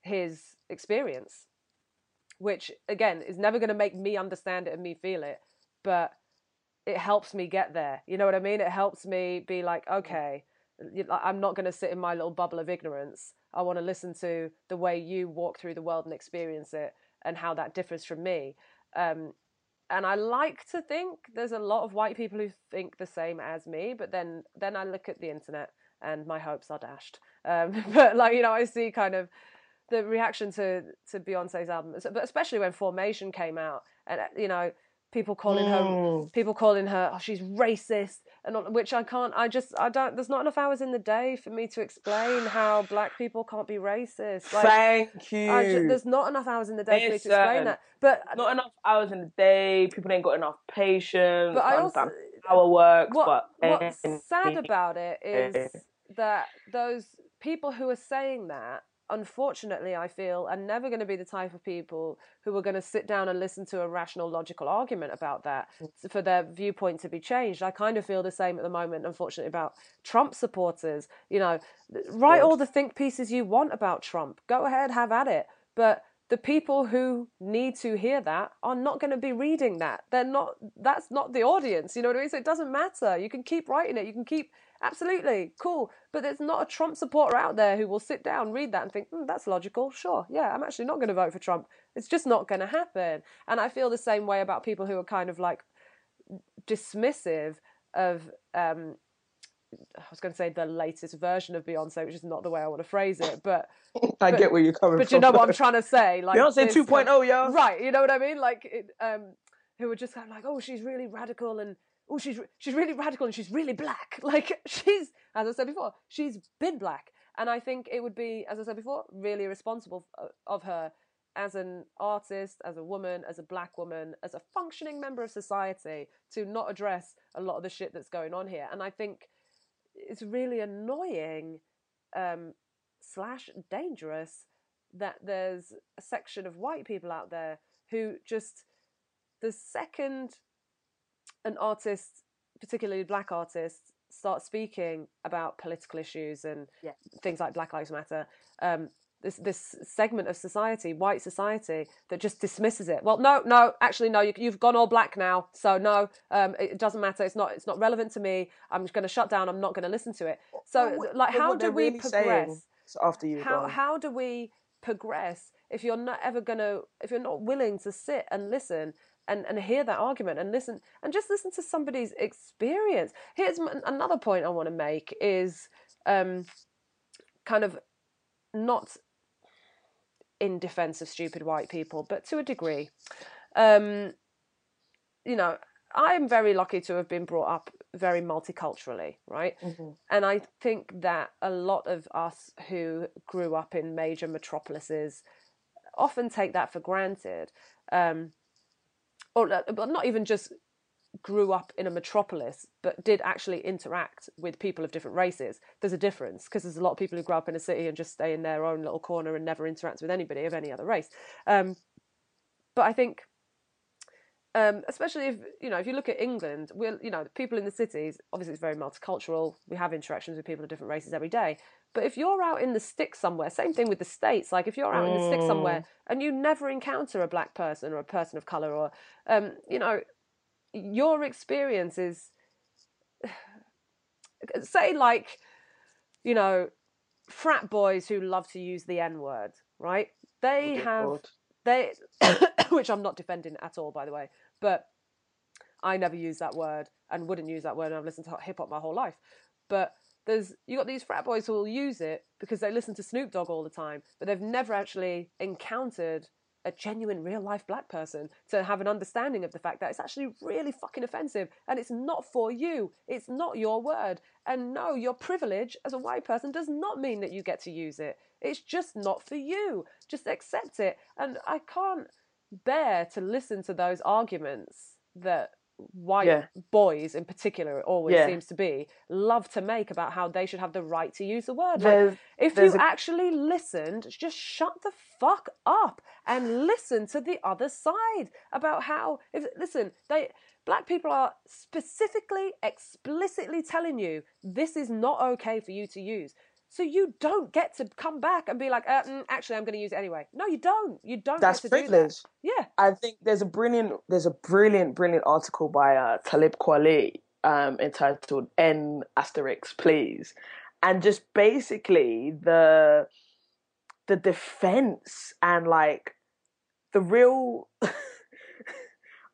his experience, which again is never going to make me understand it and me feel it, but it helps me get there. You know what I mean? It helps me be like, okay, I'm not going to sit in my little bubble of ignorance. I want to listen to the way you walk through the world and experience it and how that differs from me. Um, and I like to think there's a lot of white people who think the same as me, but then then I look at the internet and my hopes are dashed. Um, <laughs> but like you know, I see kind of the reaction to to Beyonce's album, but especially when Formation came out, and you know, people calling mm. her people calling her oh, she's racist and which I can't I just I don't there's not enough hours in the day for me to explain how black people can't be racist. Like, thank you. just, there's not enough hours in the day for me to explain that but not enough hours in the day people ain't got enough patience but I also our work what, but what's sad about it is that those people who are saying that unfortunately, I feel, are never going to be the type of people who are going to sit down and listen to a rational, logical argument about that mm. for their viewpoint to be changed. I kind of feel the same at the moment, unfortunately, about Trump supporters. You know, write all the think pieces you want about Trump. Go ahead, have at it. But the people who need to hear that are not going to be reading that. They're not, that's not the audience. You know what I mean? So it doesn't matter. You can keep writing it. You can keep Absolutely, cool. But there's not a Trump supporter out there who will sit down, read that, and think, mm, that's logical. Sure, yeah, I'm actually not going to vote for Trump. It's just not going to happen. And I feel the same way about people who are kind of like dismissive of. Um, I was going to say the latest version of Beyonce, which is not the way I want to phrase it, but <laughs> I but, get where you're coming but from. But you know what I'm trying to say, <laughs> like Beyonce 2.0, yeah, right? You know what I mean? Like, it, um, who were just kind of like, oh, she's really radical and oh, she's she's really radical and she's really black. <laughs> Like she's, as I said before, she's been black, and I think it would be, as I said before, really responsible uh, of her as an artist, as a woman, as a black woman, as a functioning member of society to not address a lot of the shit that's going on here. And I think it's really annoying um, slash dangerous that there's a section of white people out there who just the second an artist, particularly black artists, start speaking about political issues and yeah. things like Black Lives Matter, um, this this segment of society, white society, that just dismisses it. Well, no, no, actually, no. You, have gone all black now, so no, um, it doesn't matter. It's not. It's not relevant to me. I'm just going to shut down. I'm not going to listen to it. So, like, how do we really progress? after you, how how do we progress if you're not ever going to if you're not willing to sit and listen and, and hear that argument and listen and just listen to somebody's experience. Here's another point I want to make is um, kind of not in defense of stupid white people, but to a degree. Um, you know, I'm very lucky to have been brought up very multiculturally, right? Mm-hmm. And I think that a lot of us who grew up in major metropolises often take that for granted. Um, or uh, but not even just grew up in a metropolis but did actually interact with people of different races there's a difference because there's a lot of people who grow up in a city and just stay in their own little corner and never interact with anybody of any other race um, but i think um, especially if you know if you look at England, we're you know people in the cities. Obviously, it's very multicultural. We have interactions with people of different races every day. But if you're out in the sticks somewhere, same thing with the states. Like if you're out in the sticks somewhere mm. and you never encounter a black person or a person of color, or um, you know, your experience is <sighs> say like you know frat boys who love to use the n word, right? They oh, have God. they, <coughs> which I'm not defending at all, by the way, but I never use that word and wouldn't use that word. And I've listened to hip hop my whole life, but there's you got these frat boys who will use it because they listen to Snoop Dogg all the time, but they've never actually encountered a genuine real life black person to have an understanding of the fact that it's actually really fucking offensive and it's not for you. It's not your word. And no, your privilege as a white person does not mean that you get to use it. It's just not for you. Just accept it. And I can't bear to listen to those arguments that white Yeah. boys in particular it always Yeah. seems to be love to make about how they should have the right to use the word like, if you a- actually listened just shut the fuck up and listen to the other side about how if listen they black people are specifically explicitly telling you this is not okay for you to use so you don't get to come back and be like uh, mm, actually i'm going to use it anyway no you don't you don't that's get to do that yeah I think there's a brilliant there's a brilliant brilliant article by uh, Talib Kweli um, entitled "N Asterix Please," and just basically the the defense and like the real. <laughs>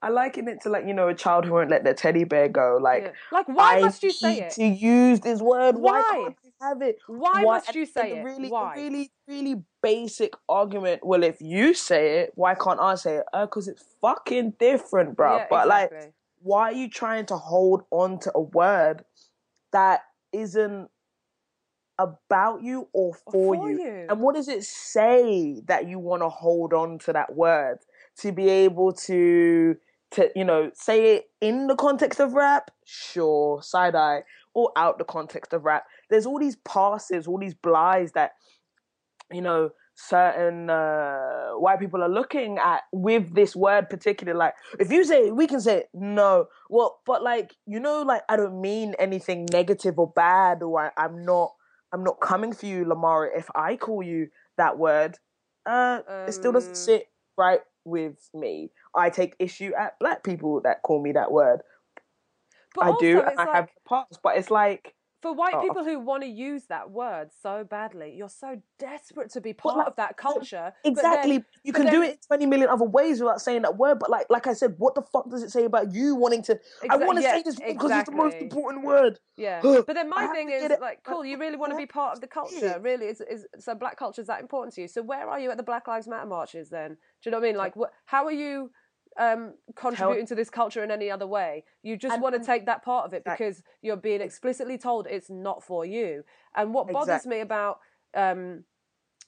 I liken it to like you know a child who won't let their teddy bear go. Like yeah. like why I must you say it to use this word. Why, Why? Have it? why, Why- must you say it Really, why really, really basic argument. Well, if you say it, why can't I say it? Uh, cause it's fucking different, bro. yeah, but like, why are you trying to hold on to a word that isn't about you or for, for you? you. And what does it say that you want to hold on to that word to be able to to you know say it in the context of rap? Sure, side eye, or out the context of rap. There's all these passes, all these blies that you know certain uh, white people are looking at with this word particularly like if you say it we can say it no well but like you know like i don't mean anything negative or bad or I, i'm not i'm not coming for you lamara if i call you that word uh it still doesn't Um, sit right with me i take issue at black people that call me that word but i also, do and i like, have parts but it's like for white Oh. people who want to use that word so badly, you're so desperate to be part like, of that culture. but then- Exactly. you can do it in 20 million other ways without saying that word. But like like I said, what the fuck does it say about you wanting to I want to say this word because it's the most important word. Yeah, <gasps> but then my thing is like, cool. You really want to be part of the culture, really? Is is so black culture is that important to you? So where are you at the Black Lives Matter marches then? Do you know what I mean? Like, what? How are you um, contributing to this culture in any other way? You just And- want to take that part of it Exactly. because you're being explicitly told it's not for you. And what bothers Exactly. me about um,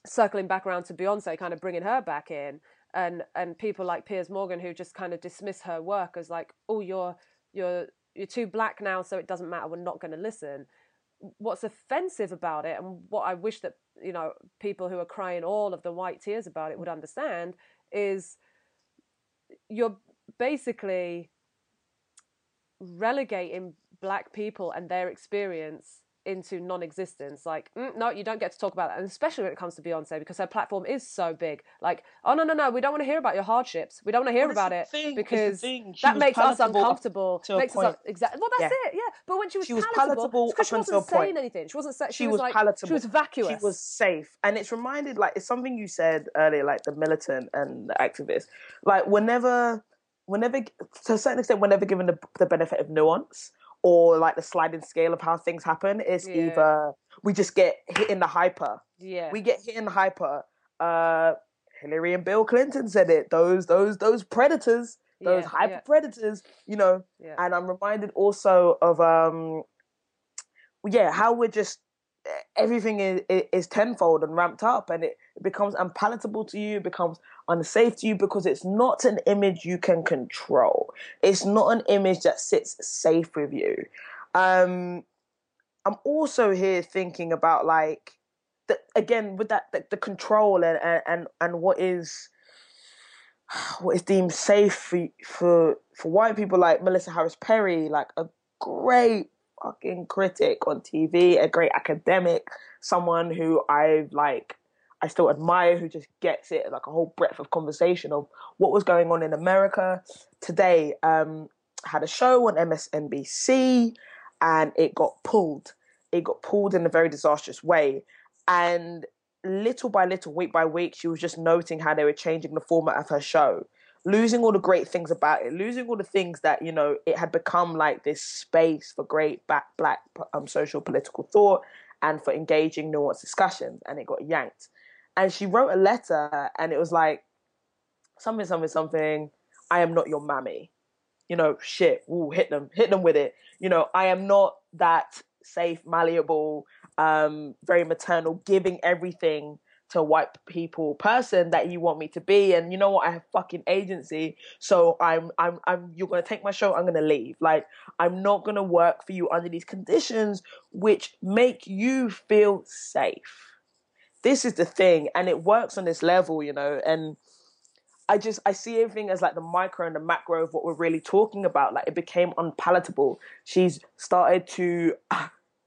circling back around to Beyonce, kind of bringing her back in, and and people like Piers Morgan who just kind of dismiss her work as like, oh, you're you're you're too black now, so it doesn't matter. We're not going to listen. What's offensive about it, and what I wish that you know people who are crying all of the white tears about it would understand, is you're basically relegating black people and their experience into non-existence like mm, no you don't get to talk about that and especially when it comes to beyonce because her platform is so big like oh no no no we don't want to hear about your hardships we don't want to hear about it thing, this is the because that makes us uncomfortable makes us point. exactly well that's Yeah. it yeah but when she was She was palatable, palatable it's 'cause she wasn't a point. saying anything she wasn't saying She she, was like palatable. she was vacuous She was safe. And it's reminded like it's something you said earlier, like the militant and the activist. Like whenever whenever to a certain extent, whenever given the, the benefit of nuance or like the sliding scale of how things happen, it's Yeah. either we just get hit in the hyper yeah we get hit in the hyper. Uh, Hillary and Bill Clinton said it. Those those those predators, those Yeah, hyper yeah. predators. You know, yeah and I'm reminded also of um, yeah, how we're just everything is is tenfold and ramped up, and it, becomes unpalatable to you. Becomes unsafe to you because it's not an image you can control. It's not an image that sits safe with you. Um, I'm also here thinking about like the, again with that the, the control and, and and and what is <sighs> what is deemed safe for for for white people like Melissa Harris Perry, like a great fucking critic on TV, a great academic, someone who I like I still admire who just gets it like a whole breadth of conversation of what was going on in America today. Um, had a show on MSNBC and it got pulled. It got pulled in a very disastrous way. And little by little, week by week, she was just noting how they were changing the format of her show, losing all the great things about it, losing all the things that, you know, it had become like this space for great black, black um, social political thought and for engaging nuanced discussions. And it got yanked. And she wrote a letter and it was like, something, something, something. I am not your mammy. You know, shit. Ooh, hit them, hit them with it. You know, I am not that safe, malleable, um, very maternal, giving everything to white people person that you want me to be. And you know what? I have fucking agency. So I'm I'm I'm you're going to take my show I'm going to leave. Like I'm not going to work for you under these conditions which make you feel safe. This is the thing and it works on this level you know? And I just I see everything as like the micro and the macro of what we're really talking about. Like it became unpalatable. She's started to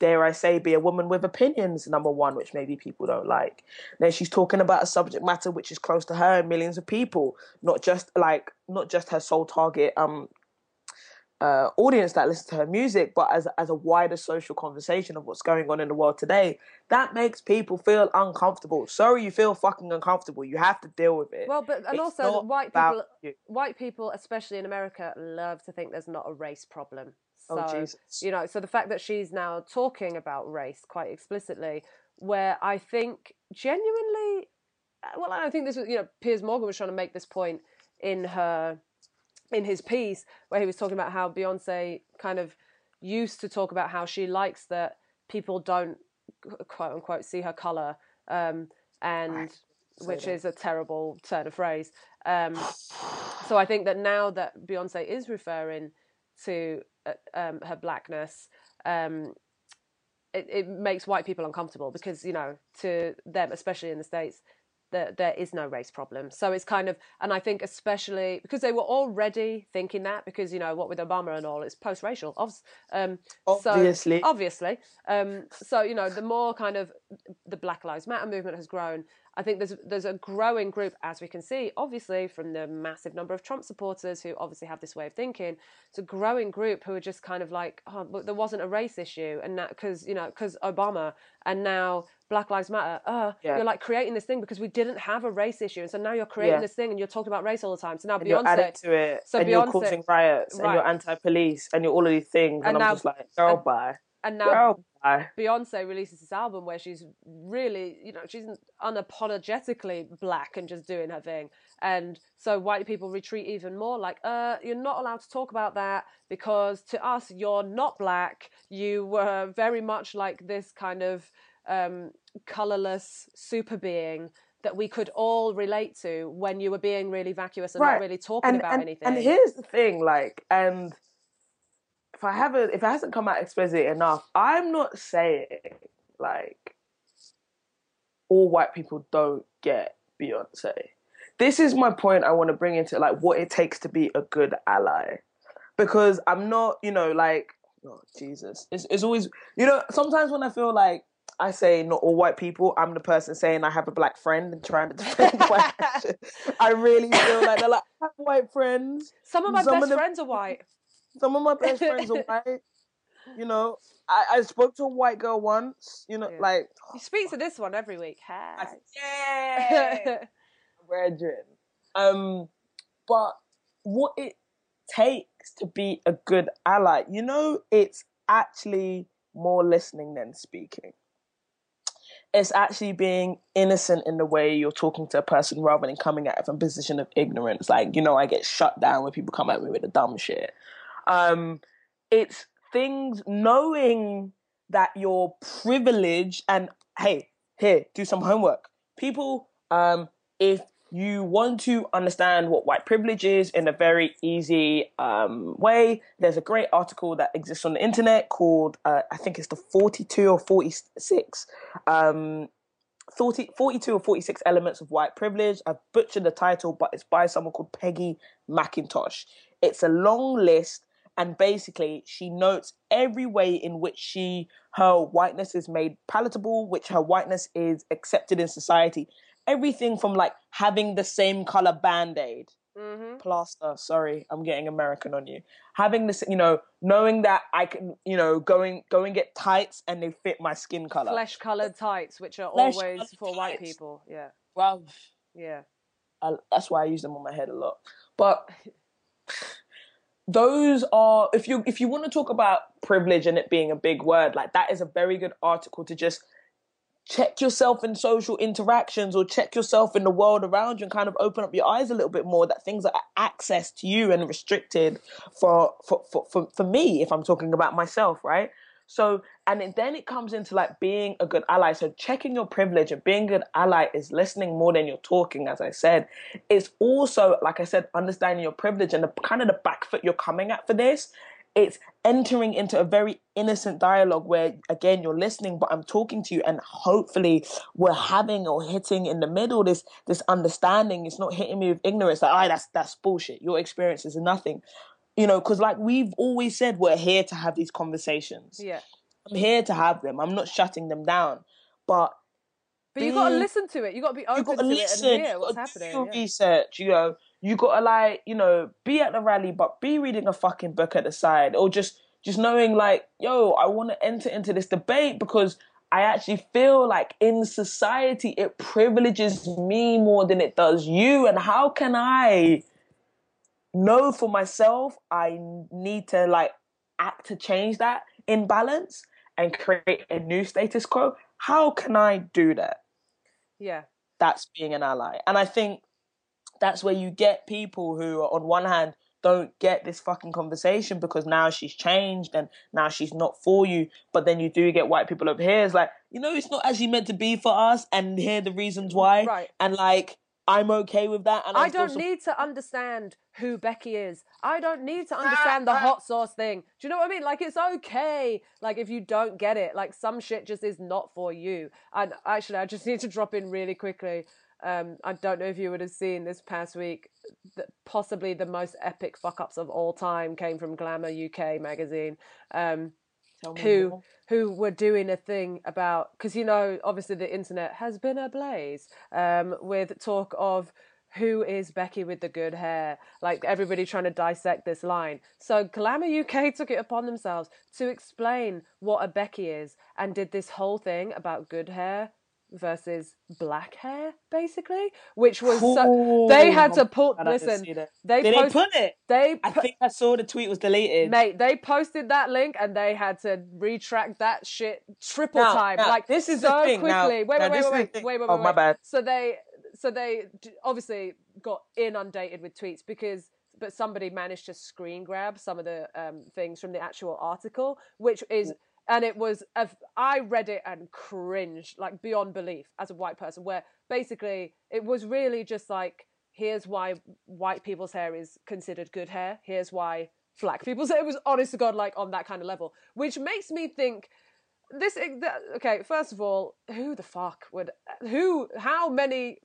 dare I say, be a woman with opinions, number one, which maybe people don't like. Then she's talking about a subject matter which is close to her and millions of people, not just like not just her sole target um uh, audience that listens to her music, but as as a wider social conversation of what's going on in the world today, that makes people feel uncomfortable. Sorry, you feel fucking uncomfortable. You have to deal with it. Well, but and It's also white people, you. white people, especially in America, love to think there's not a race problem. So, Oh, Jesus. you know, so the fact that she's now talking about race quite explicitly, where I think genuinely, uh, well, I don't think this was, you know, Piers Morgan was trying to make this point in her, in his piece, where he was talking about how Beyonce kind of used to talk about how she likes that people don't quote unquote see her color, um, and which that. is a terrible turn of phrase. Um, so I think that now that Beyonce is referring to uh, um, her blackness, um, it, it makes white people uncomfortable because you know to them, especially in the states, that there is no race problem. So it's kind of, and I think especially because they were already thinking that because you know what with Obama and all, it's post-racial, um, so- Obviously. obviously. Um, so you know, the more kind of the Black Lives Matter movement has grown, I think there's there's a growing group, as we can see, obviously from the massive number of Trump supporters who obviously have this way of thinking. It's a growing group who are just kind of like, oh, but there wasn't a race issue, and now because you know because Obama, and now Black Lives Matter. Uh, Yeah. you're like creating this thing because we didn't have a race issue, and so now you're creating Yeah. this thing, and you're talking about race all the time. So now and you're Beyonce, adding to it, so and you're Beyonce- causing riots, and you're anti-police, and you're all of these things, and, And I'm just like, girl, and- bye, and now girl, Beyonce releases this album where she's really, you know, she's unapologetically black and just doing her thing. And so white people retreat even more like, uh, you're not allowed to talk about that because to us, you're not black. You were very much like this kind of um, colorless super being that we could all relate to when you were being really vacuous and Right. not really talking and, about and, anything. and here's the thing, like, and if I haven't, if it hasn't come out explicit enough, I'm not saying like all white people don't get Beyonce. This is my point. I want to bring into like what it takes to be a good ally, because I'm not, you know, like, oh Jesus, it's it's always, you know, sometimes when I feel like. I say not all white people. I'm the person saying I have a black friend and trying to <laughs> defend white. <laughs> I really feel like they're like I have white friends. Some of my some of best them- friends are white. Some of my <laughs> best friends are white. You know, I, I spoke to a white girl once. You know, Yeah. like You speak to <sighs> this one every week. Hey. <laughs> yeah, brethren. Um, but what it takes to be a good ally, you know, it's actually more listening than speaking. It's actually being innocent in the way you're talking to a person rather than coming at it from a position of ignorance. Like, you know, I get shut down when people come at me with the dumb shit. Um, it's things knowing that you're privileged and hey, here, do some homework. People, um, if you want to understand what white privilege is in a very easy um, way, there's a great article that exists on the internet called, uh, I think it's the 42 or 46, um, 40, 42 or 46 elements of white privilege. I butchered the title, but it's by someone called Peggy McIntosh. It's a long list, and basically, she notes every way in which she her whiteness is made palatable, which her whiteness is accepted in society. Everything from like having the same color band aid, hmm plaster. Sorry, I'm getting American on you. Having this, you know, knowing that I can, you know, going go and get tights and they fit my skin color. Flesh colored tights, which are Flesh always for white people. Yeah. Well, Yeah. I, that's why I use them on my head a lot. But <laughs> those are if you if you want to talk about privilege and it being a big word, like that is a very good article to just check yourself in social interactions or check yourself in the world around you and kind of open up your eyes a little bit more that things are accessed to you and restricted for for for, for, for me if i'm talking about myself right so and it, then it comes into like being a good ally. So checking your privilege and being a good ally is listening more than you're talking as i said. It's also like i said understanding your privilege and the kind of the back foot you're coming at for this. It's entering into a very innocent dialogue where again you're listening but i'm talking to you and hopefully we're having or hitting in the middle this this understanding. It's not hitting me with ignorance like oh that's that's bullshit. Your experience is nothing you know because like we've always said we're here to have these conversations yeah i'm here to have them i'm not shutting them down but but you got to listen to it. You got to be open to listen. it and hear what's happening. Do yeah. research. You know, you got to like, you know, be at the rally, but be reading a fucking book at the side, or just just knowing like, yo, I want to enter into this debate because I actually feel like in society it privileges me more than it does you, and how can I know for myself I need to like act to change that imbalance and create a new status quo? How can I do that? Yeah. That's being an ally. And I think that's where you get people who, on one hand, don't get this fucking conversation because now she's changed and now she's not for you. But then you do get white people over here. It's like, you know, it's not actually meant to be for us, and here are the reasons why. Right. And like, I'm okay with that. And I don't need to understand who Becky is. I don't need to understand the hot sauce thing. Do you know what I mean? Like it's okay. Like if you don't get it, like some shit just is not for you. And actually, I just <laughs> need to drop in really quickly. Um, I don't know if you would have seen this past week. That possibly the most epic fuck ups of all time came from Glamour UK magazine. Um, who more. who were doing a thing about because you know obviously the internet has been ablaze um, with talk of who is Becky with the good hair? Like everybody trying to dissect this line. So Glamour UK <laughs> took it upon themselves to explain what a Becky is and did this whole thing about good hair versus black hair, basically, which was so, they had to put. Listen, they did post, they put it. They I think I saw the tweet was deleted. Mate, they posted that link and they had to retract that shit triple now, time. Now, like this is so quickly. Now, wait, wait, wait, wait, wait, wait, wait, wait, wait, Oh, wait. my bad. So they, so they obviously got inundated with tweets because but somebody managed to screen grab some of the um, things from the actual article, which is and it was I read it and cringed like beyond belief as a white person where basically it was really just like here's why white people's hair is considered good hair. Here's why black people's hair. It was honest to god like on that kind of level which makes me think this okay first of all who the fuck would who how many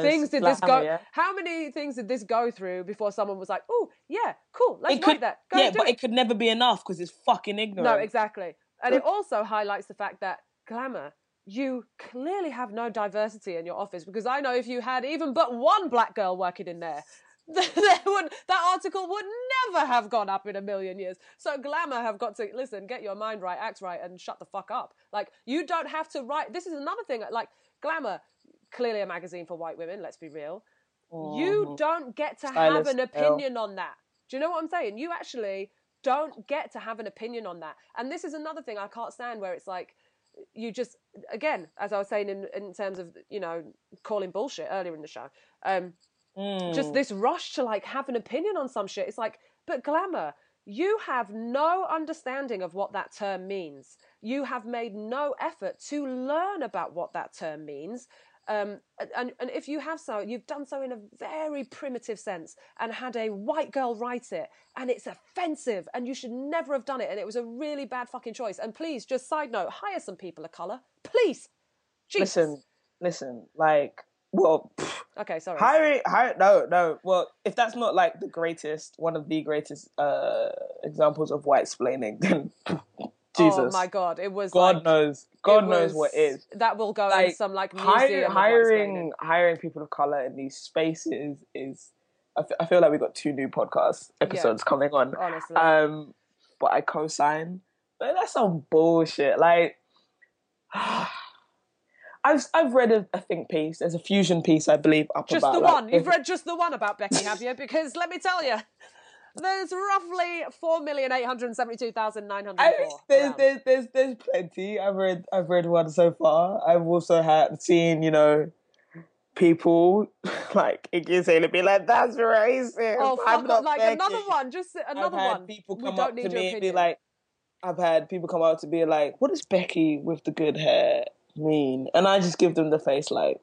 things did this go yeah. how many things did this go through before someone was like oh yeah cool let's it could, that. Go yeah but it. it could never be enough because it's fucking ignorant no exactly and it also highlights the fact that glamour, you clearly have no diversity in your office because I know if you had even but one black girl working in there, <laughs> there would that article would never have gone up in a million years. So glamour have got to listen, get your mind right, act right, and shut the fuck up. Like you don't have to write. This is another thing. Like glamour, clearly a magazine for white women. Let's be real. Mm-hmm. You don't get to have an opinion on that. Do you know what I'm saying? You actually don't get to have an opinion on that. And this is another thing I can't stand where it's like you just again, as I was saying in in terms of you know calling bullshit earlier in the show, um, mm. just this rush to like have an opinion on some shit. It's like, but glamour, you have no understanding of what that term means. You have made no effort to learn about what that term means. Um, and, and if you have so, you've done so in a very primitive sense and had a white girl write it, and it's offensive, and you should never have done it, and it was a really bad fucking choice. And please, just side note, hire some people of color, please. Jesus. Listen, listen, like, well, okay, sorry. Hiring, hire, no, no. Well, if that's not like the greatest, one of the greatest uh, examples of white splaining, then <laughs> Jesus. Oh my god, it was. God like, knows. God knows what is. That will go like, in some like museum. hiring hiring people of color in these spaces is. I, f- I feel like we got two new podcast episodes yeah, coming on. Honestly, um, but I co-sign. But that's some bullshit. Like, <sighs> I've I've read a, a, think piece. There's a fusion piece, I believe, up just about. the like, one. You've read just the one about Becky, have you? Because let me tell you, there's roughly four million eight hundred seventy-two thousand nine hundred there's, there's there's there's plenty. I've read I've read one so far. I've also had seen you know people <laughs> like Iggy Azalea be like that's racist. Oh, I'm not like Becky." another one, just another I've had one. people come don't up need to me and be like, I've had people come up to be like, what does Becky with the good hair mean? And I just give them the face like,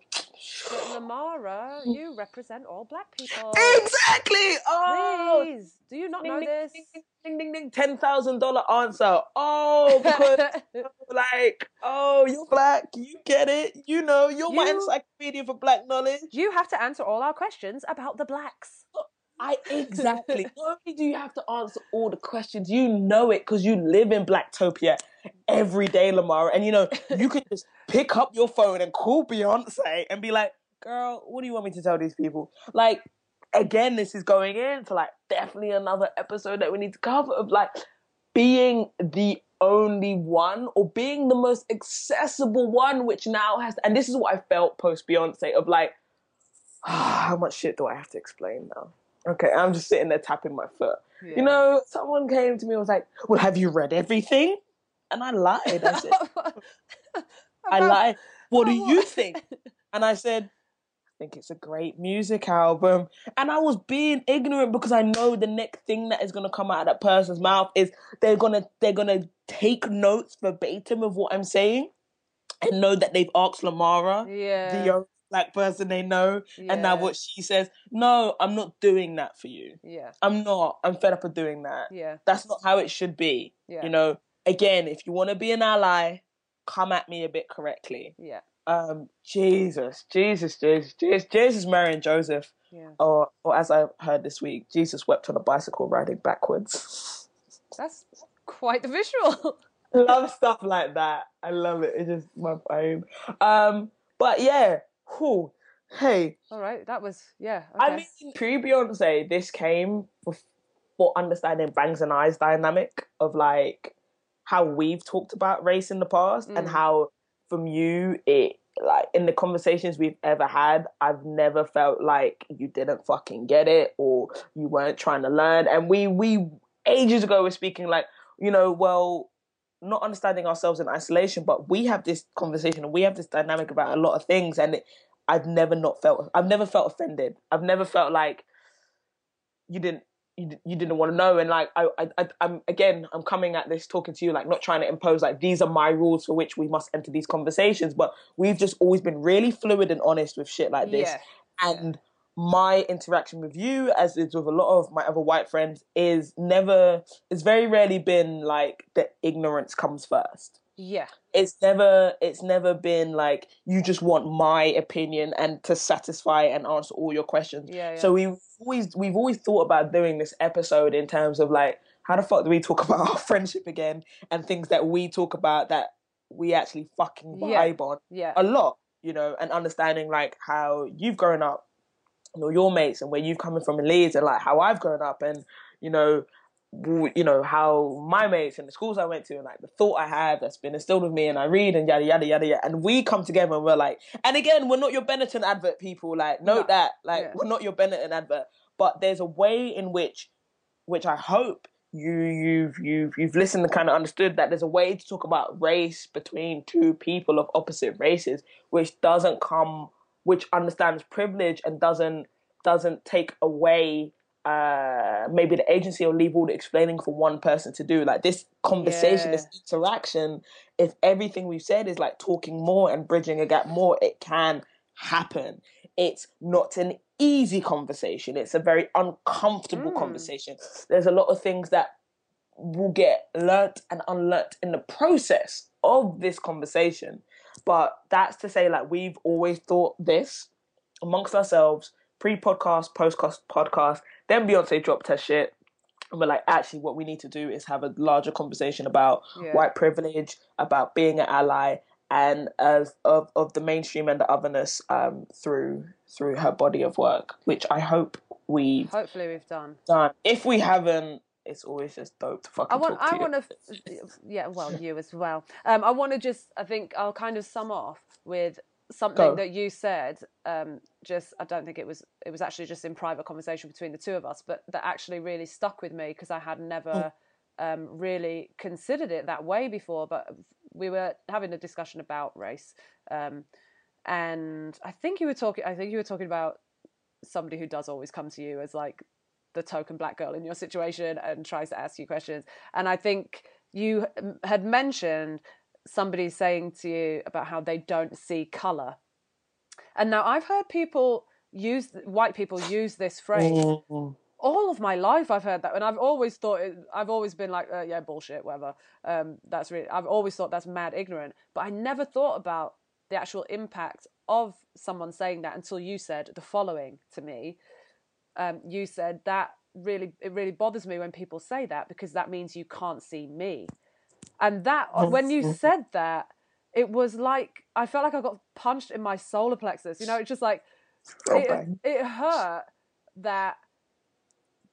But Lamara, you represent all black people. exactly. Oh, Please, do you not ding, know ding, this? ding, ding, ding, ten thousand dollar answer. Oh, <laughs> because like, oh, you're black. You get it. You know, you're my encyclopedia for black knowledge. you have to answer all our questions about the blacks. <gasps> I exactly. Not only do you have to answer all the questions, you know it because you live in Blacktopia every day, Lamar. And you know, you can just <laughs> pick up your phone and call Beyonce and be like, girl, what do you want me to tell these people? Like, again, this is going into like definitely another episode that we need to cover of like being the only one or being the most accessible one, which now has and this is what I felt post Beyonce of like, <sighs> how much shit do I have to explain now? Okay, I'm just sitting there tapping my foot. You know, someone came to me and was like, Well, have you read everything? And I lied. I said, <laughs> I lied. What do you think? <laughs> And I said, I think it's a great music album. And I was being ignorant because I know the next thing that is gonna come out of that person's mouth is they're gonna they're gonna take notes verbatim of what I'm saying and know that they've asked Lamara, Yeah. the only black person they know, and now what she says, no, I'm not doing that for you. Yeah. I'm not. I'm fed up of doing that. Yeah. That's not how it should be. Yeah. You know, again, if you want to be an ally, come at me a bit correctly. Yeah. Um, Jesus, Jesus, Jesus, Jesus, Jesus, Mary and Joseph, Yeah. or or as I heard this week, Jesus wept on a bicycle riding backwards. That's quite the visual. <laughs> love stuff like that. I love it. It's just my vibe. Um, but yeah, whew, hey, all right. That was yeah. I mean, pre Beyonce, this came before understanding Bangs and Eyes dynamic of like how we've talked about race in the past and Mm. how from you it like in the conversations we've ever had, I've never felt like you didn't fucking get it or you weren't trying to learn. And we we ages ago were speaking like, you know, well, not understanding ourselves in isolation, but we have this conversation and we have this dynamic about a lot of things and it, I've never not felt I've never felt offended. I've never felt like you didn't you, you didn't want to know and like I, I I'm again I'm coming at this talking to you like not trying to impose like these are my rules for which we must enter these conversations but we've just always been really fluid and honest with shit like this. Yeah. and my interaction with you as is with a lot of my other white friends is never it's very rarely been like the ignorance comes first Yeah. it's never it's never been like you just want my opinion and to satisfy and answer all your questions Yeah. yeah. so we've always we've always thought about doing this episode in terms of like how the fuck do we talk <laughs> about our friendship again and things that we talk about that we actually fucking Yeah. vibe on yeah. a lot, you know, and understanding like how you've grown up, you know, your mates and where you've coming from in Leeds and like how I've grown up and you know, you know how my mates and the schools I went to and like the thought I have that's been instilled with me and I read and yada yada yada yada and we come together and we're like, and again, we're not your Benetton advert people. Like, note No. that, like, Yeah. we're not your Benetton advert, but there's a way in which, which I hope you you've you've you've listened and kind of understood that there's a way to talk about race between two people of opposite races which doesn't come which understands privilege and doesn't doesn't take away uh maybe the agency will leave all the explaining for one person to do like this conversation Yeah. this interaction if everything we've said is like talking more and bridging a gap more it can happen it's not an easy conversation it's a very uncomfortable Mm. conversation there's a lot of things that will get learnt and unlearnt in the process of this conversation. But that's to say, like, we've always thought this amongst ourselves, pre podcast, post podcast. Then Beyonce dropped her shit. And we're like, actually, what we need to do is have a larger conversation about Yeah. white privilege, about being an ally, and of, of, of the mainstream and the otherness um, through through her body of work, which I hope we've Hopefully we've done. done. If we haven't, it's always just dope to fucking I want. talk to I want to. Yeah. Well, you as well. Um. I want to just. I think I'll kind of sum off with something Go. that you said. Um, just I don't think it was. It was actually just in private conversation between the two of us, but that actually really stuck with me because I had never um, really considered it that way before. But we were having a discussion about race, um, and I think you were talking. I think you were talking about somebody who does always come to you as like the token black girl in your situation and tries to ask you questions. And I think you um, had mentioned somebody saying to you about how they don't see color. And now I've heard people use white people use this phrase Mm. all of my life I've heard that, and I've always thought it, I've always been like, uh, yeah, bullshit, whatever. Um, that's really I've always thought that's mad ignorant, but I never thought about the actual impact of someone saying that until you said the following to me. Um, you said that really it really bothers me when people say that because that means you can't see me, and that uh, when you said that, it was like I felt like I got punched in my solar plexus. You know, it's just like Oh, it, it hurt that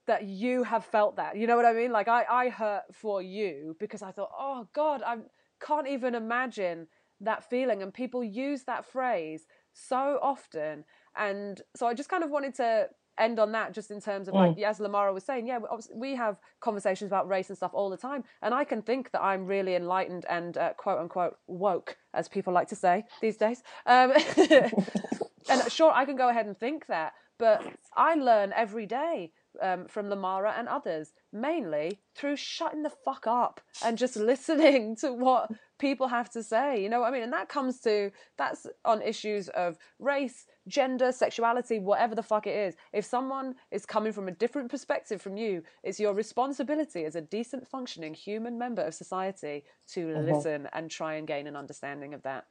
that you have felt that you know what i mean? Like i i hurt for you because i thought oh god i can't even imagine that feeling. And people use that phrase so often. And so i just kind of wanted to end on that just in terms of like as lamara was saying yeah we, we have conversations about race and stuff all the time and i can think that i'm really enlightened and uh, quote unquote woke as people like to say these days. Um, <laughs> and sure i can go ahead and think that but i learn every day um, from lamara and others mainly through shutting the fuck up and just <laughs> listening to what people have to say you know what i mean? And that comes to that's on issues of race gender sexuality whatever the fuck it is. If someone is coming from a different perspective from you it's your responsibility as a decent functioning human member of society to listen and try and gain an understanding of that.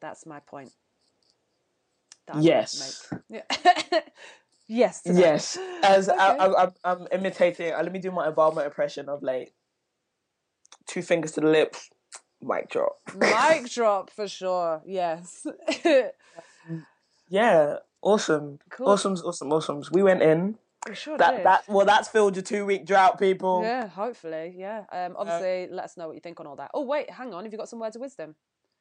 That's my point. That I wanted to Yes. Yeah. <laughs> yes to that. Yes, as I, Okay. I, I'm, I'm imitating. uh, Let me do my Obama impression of like two fingers to the lips, mic drop. Mic <laughs> drop for sure. Yes. Yeah, awesome, Cool. awesome's awesome, awesome's. We went in. we sure That did. that well, that's filled your two week drought, people. Yeah, hopefully. Yeah. Um, obviously, let us know what you think on all that. Oh, wait, hang on. Have you got some words of wisdom?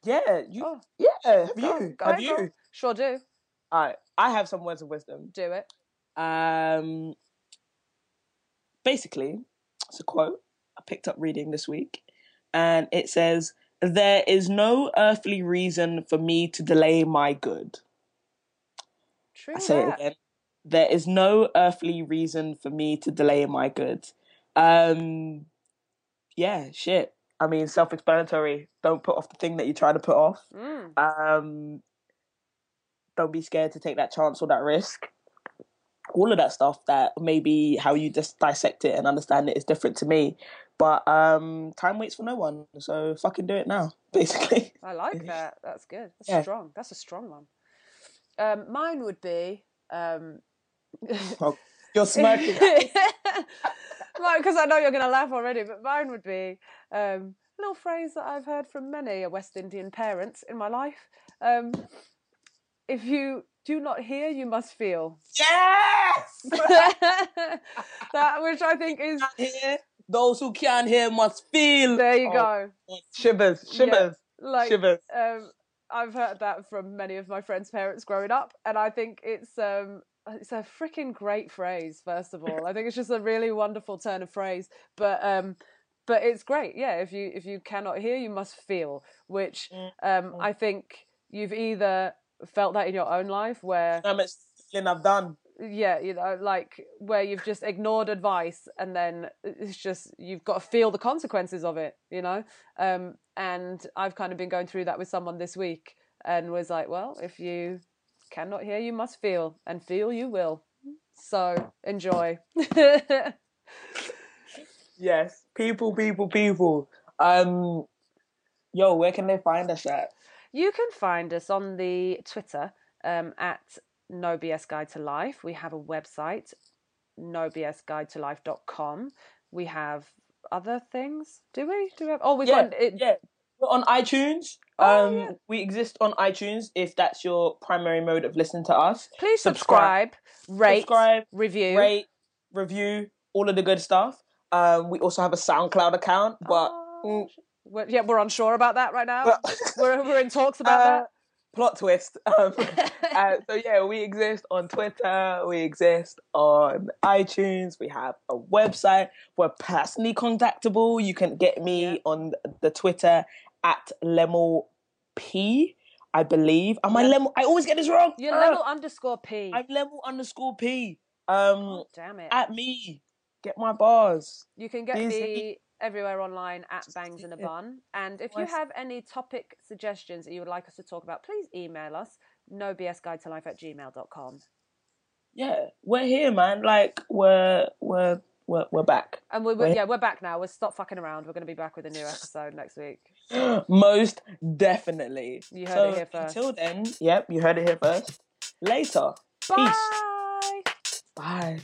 Yeah, you. Oh, Yeah, have you? go have you? Sure do. All right, I have some words of wisdom. Do it. Um, basically, it's a quote I picked up reading this week, and it says, "There is no earthly reason for me to delay my good." True I say it again. There is no earthly reason for me to delay my good. Um, yeah, shit. I mean, self-explanatory. Don't put off the thing that you try to put off. Mm, Um, don't be scared to take that chance or that risk. All of that stuff that maybe how you just dissect it and understand it is different to me. But um, time waits for no one, so fucking do it now, <laughs> basically. I like <laughs> that. That's good. That's Yeah. strong. That's a strong one. Um, mine would be. Um, Oh, You're smirking. Right, <laughs> because I know you're going to laugh already, but mine would be um, a little phrase that I've heard from many a West Indian parents in my life. Um, if you do not hear, you must feel. yes! <laughs> that which I think is. hear. Those who can't hear must feel. There you Oh, go. Shivers, shivers, Like shivers. um, I've heard that from many of my friends' parents growing up, and I think it's um, it's a freaking great phrase. First of all, I think it's just a really wonderful turn of phrase, but um, but it's great. Yeah, if you if you cannot hear, you must feel. Which um, I think you've either felt that in your own life, where How much I've done. yeah, you know, like where you've just ignored advice and then it's just you've got to feel the consequences of it, you know. Um, and I've kind of been going through that with someone this week and was like, well, if you cannot hear, you must feel, and feel you will. So enjoy. <laughs> Yes, people, people, people. Um, yo, where can they find us at? You can find us on the Twitter um, at No BS Guide to Life. We have a website, nobsguidetolife.com. We have other things. Do we? Do we have? Oh, we've Yeah, got it. yeah. We're on iTunes. Oh, um, yeah. we exist on iTunes if that's your primary mode of listening to us. Please subscribe. subscribe, rate, Subscribe, review. Rate, review, all of the good stuff. Um, we also have a SoundCloud account, but Oh, mm, we're, yeah, we're unsure about that right now. <laughs> we're we're in talks about Uh, that. plot twist. <laughs> Um, <laughs> uh, so yeah, we exist on Twitter. We exist on iTunes. We have a website. We're personally contactable. You can get me Yeah. on the Twitter at Lemel P. I believe. Am I. Lemel? I always get this wrong. You're Ah, level underscore P. I'm Lemel underscore P. Um, Oh, damn it. at me. Get my bars. You can get me everywhere online at Bangs in a Bun. And if you have any topic suggestions that you would like us to talk about, please email us no bs guide to life at gmail.com. Yeah, we're here, man. Like we're we're we're, we're back. And we're, we're We're- yeah, we're back now. We'll stop fucking around. We're going to be back with a new episode next week. <gasps> Most definitely. You heard so it here first. Until then, yep, you heard it here first. Later. Bye. Peace. Bye.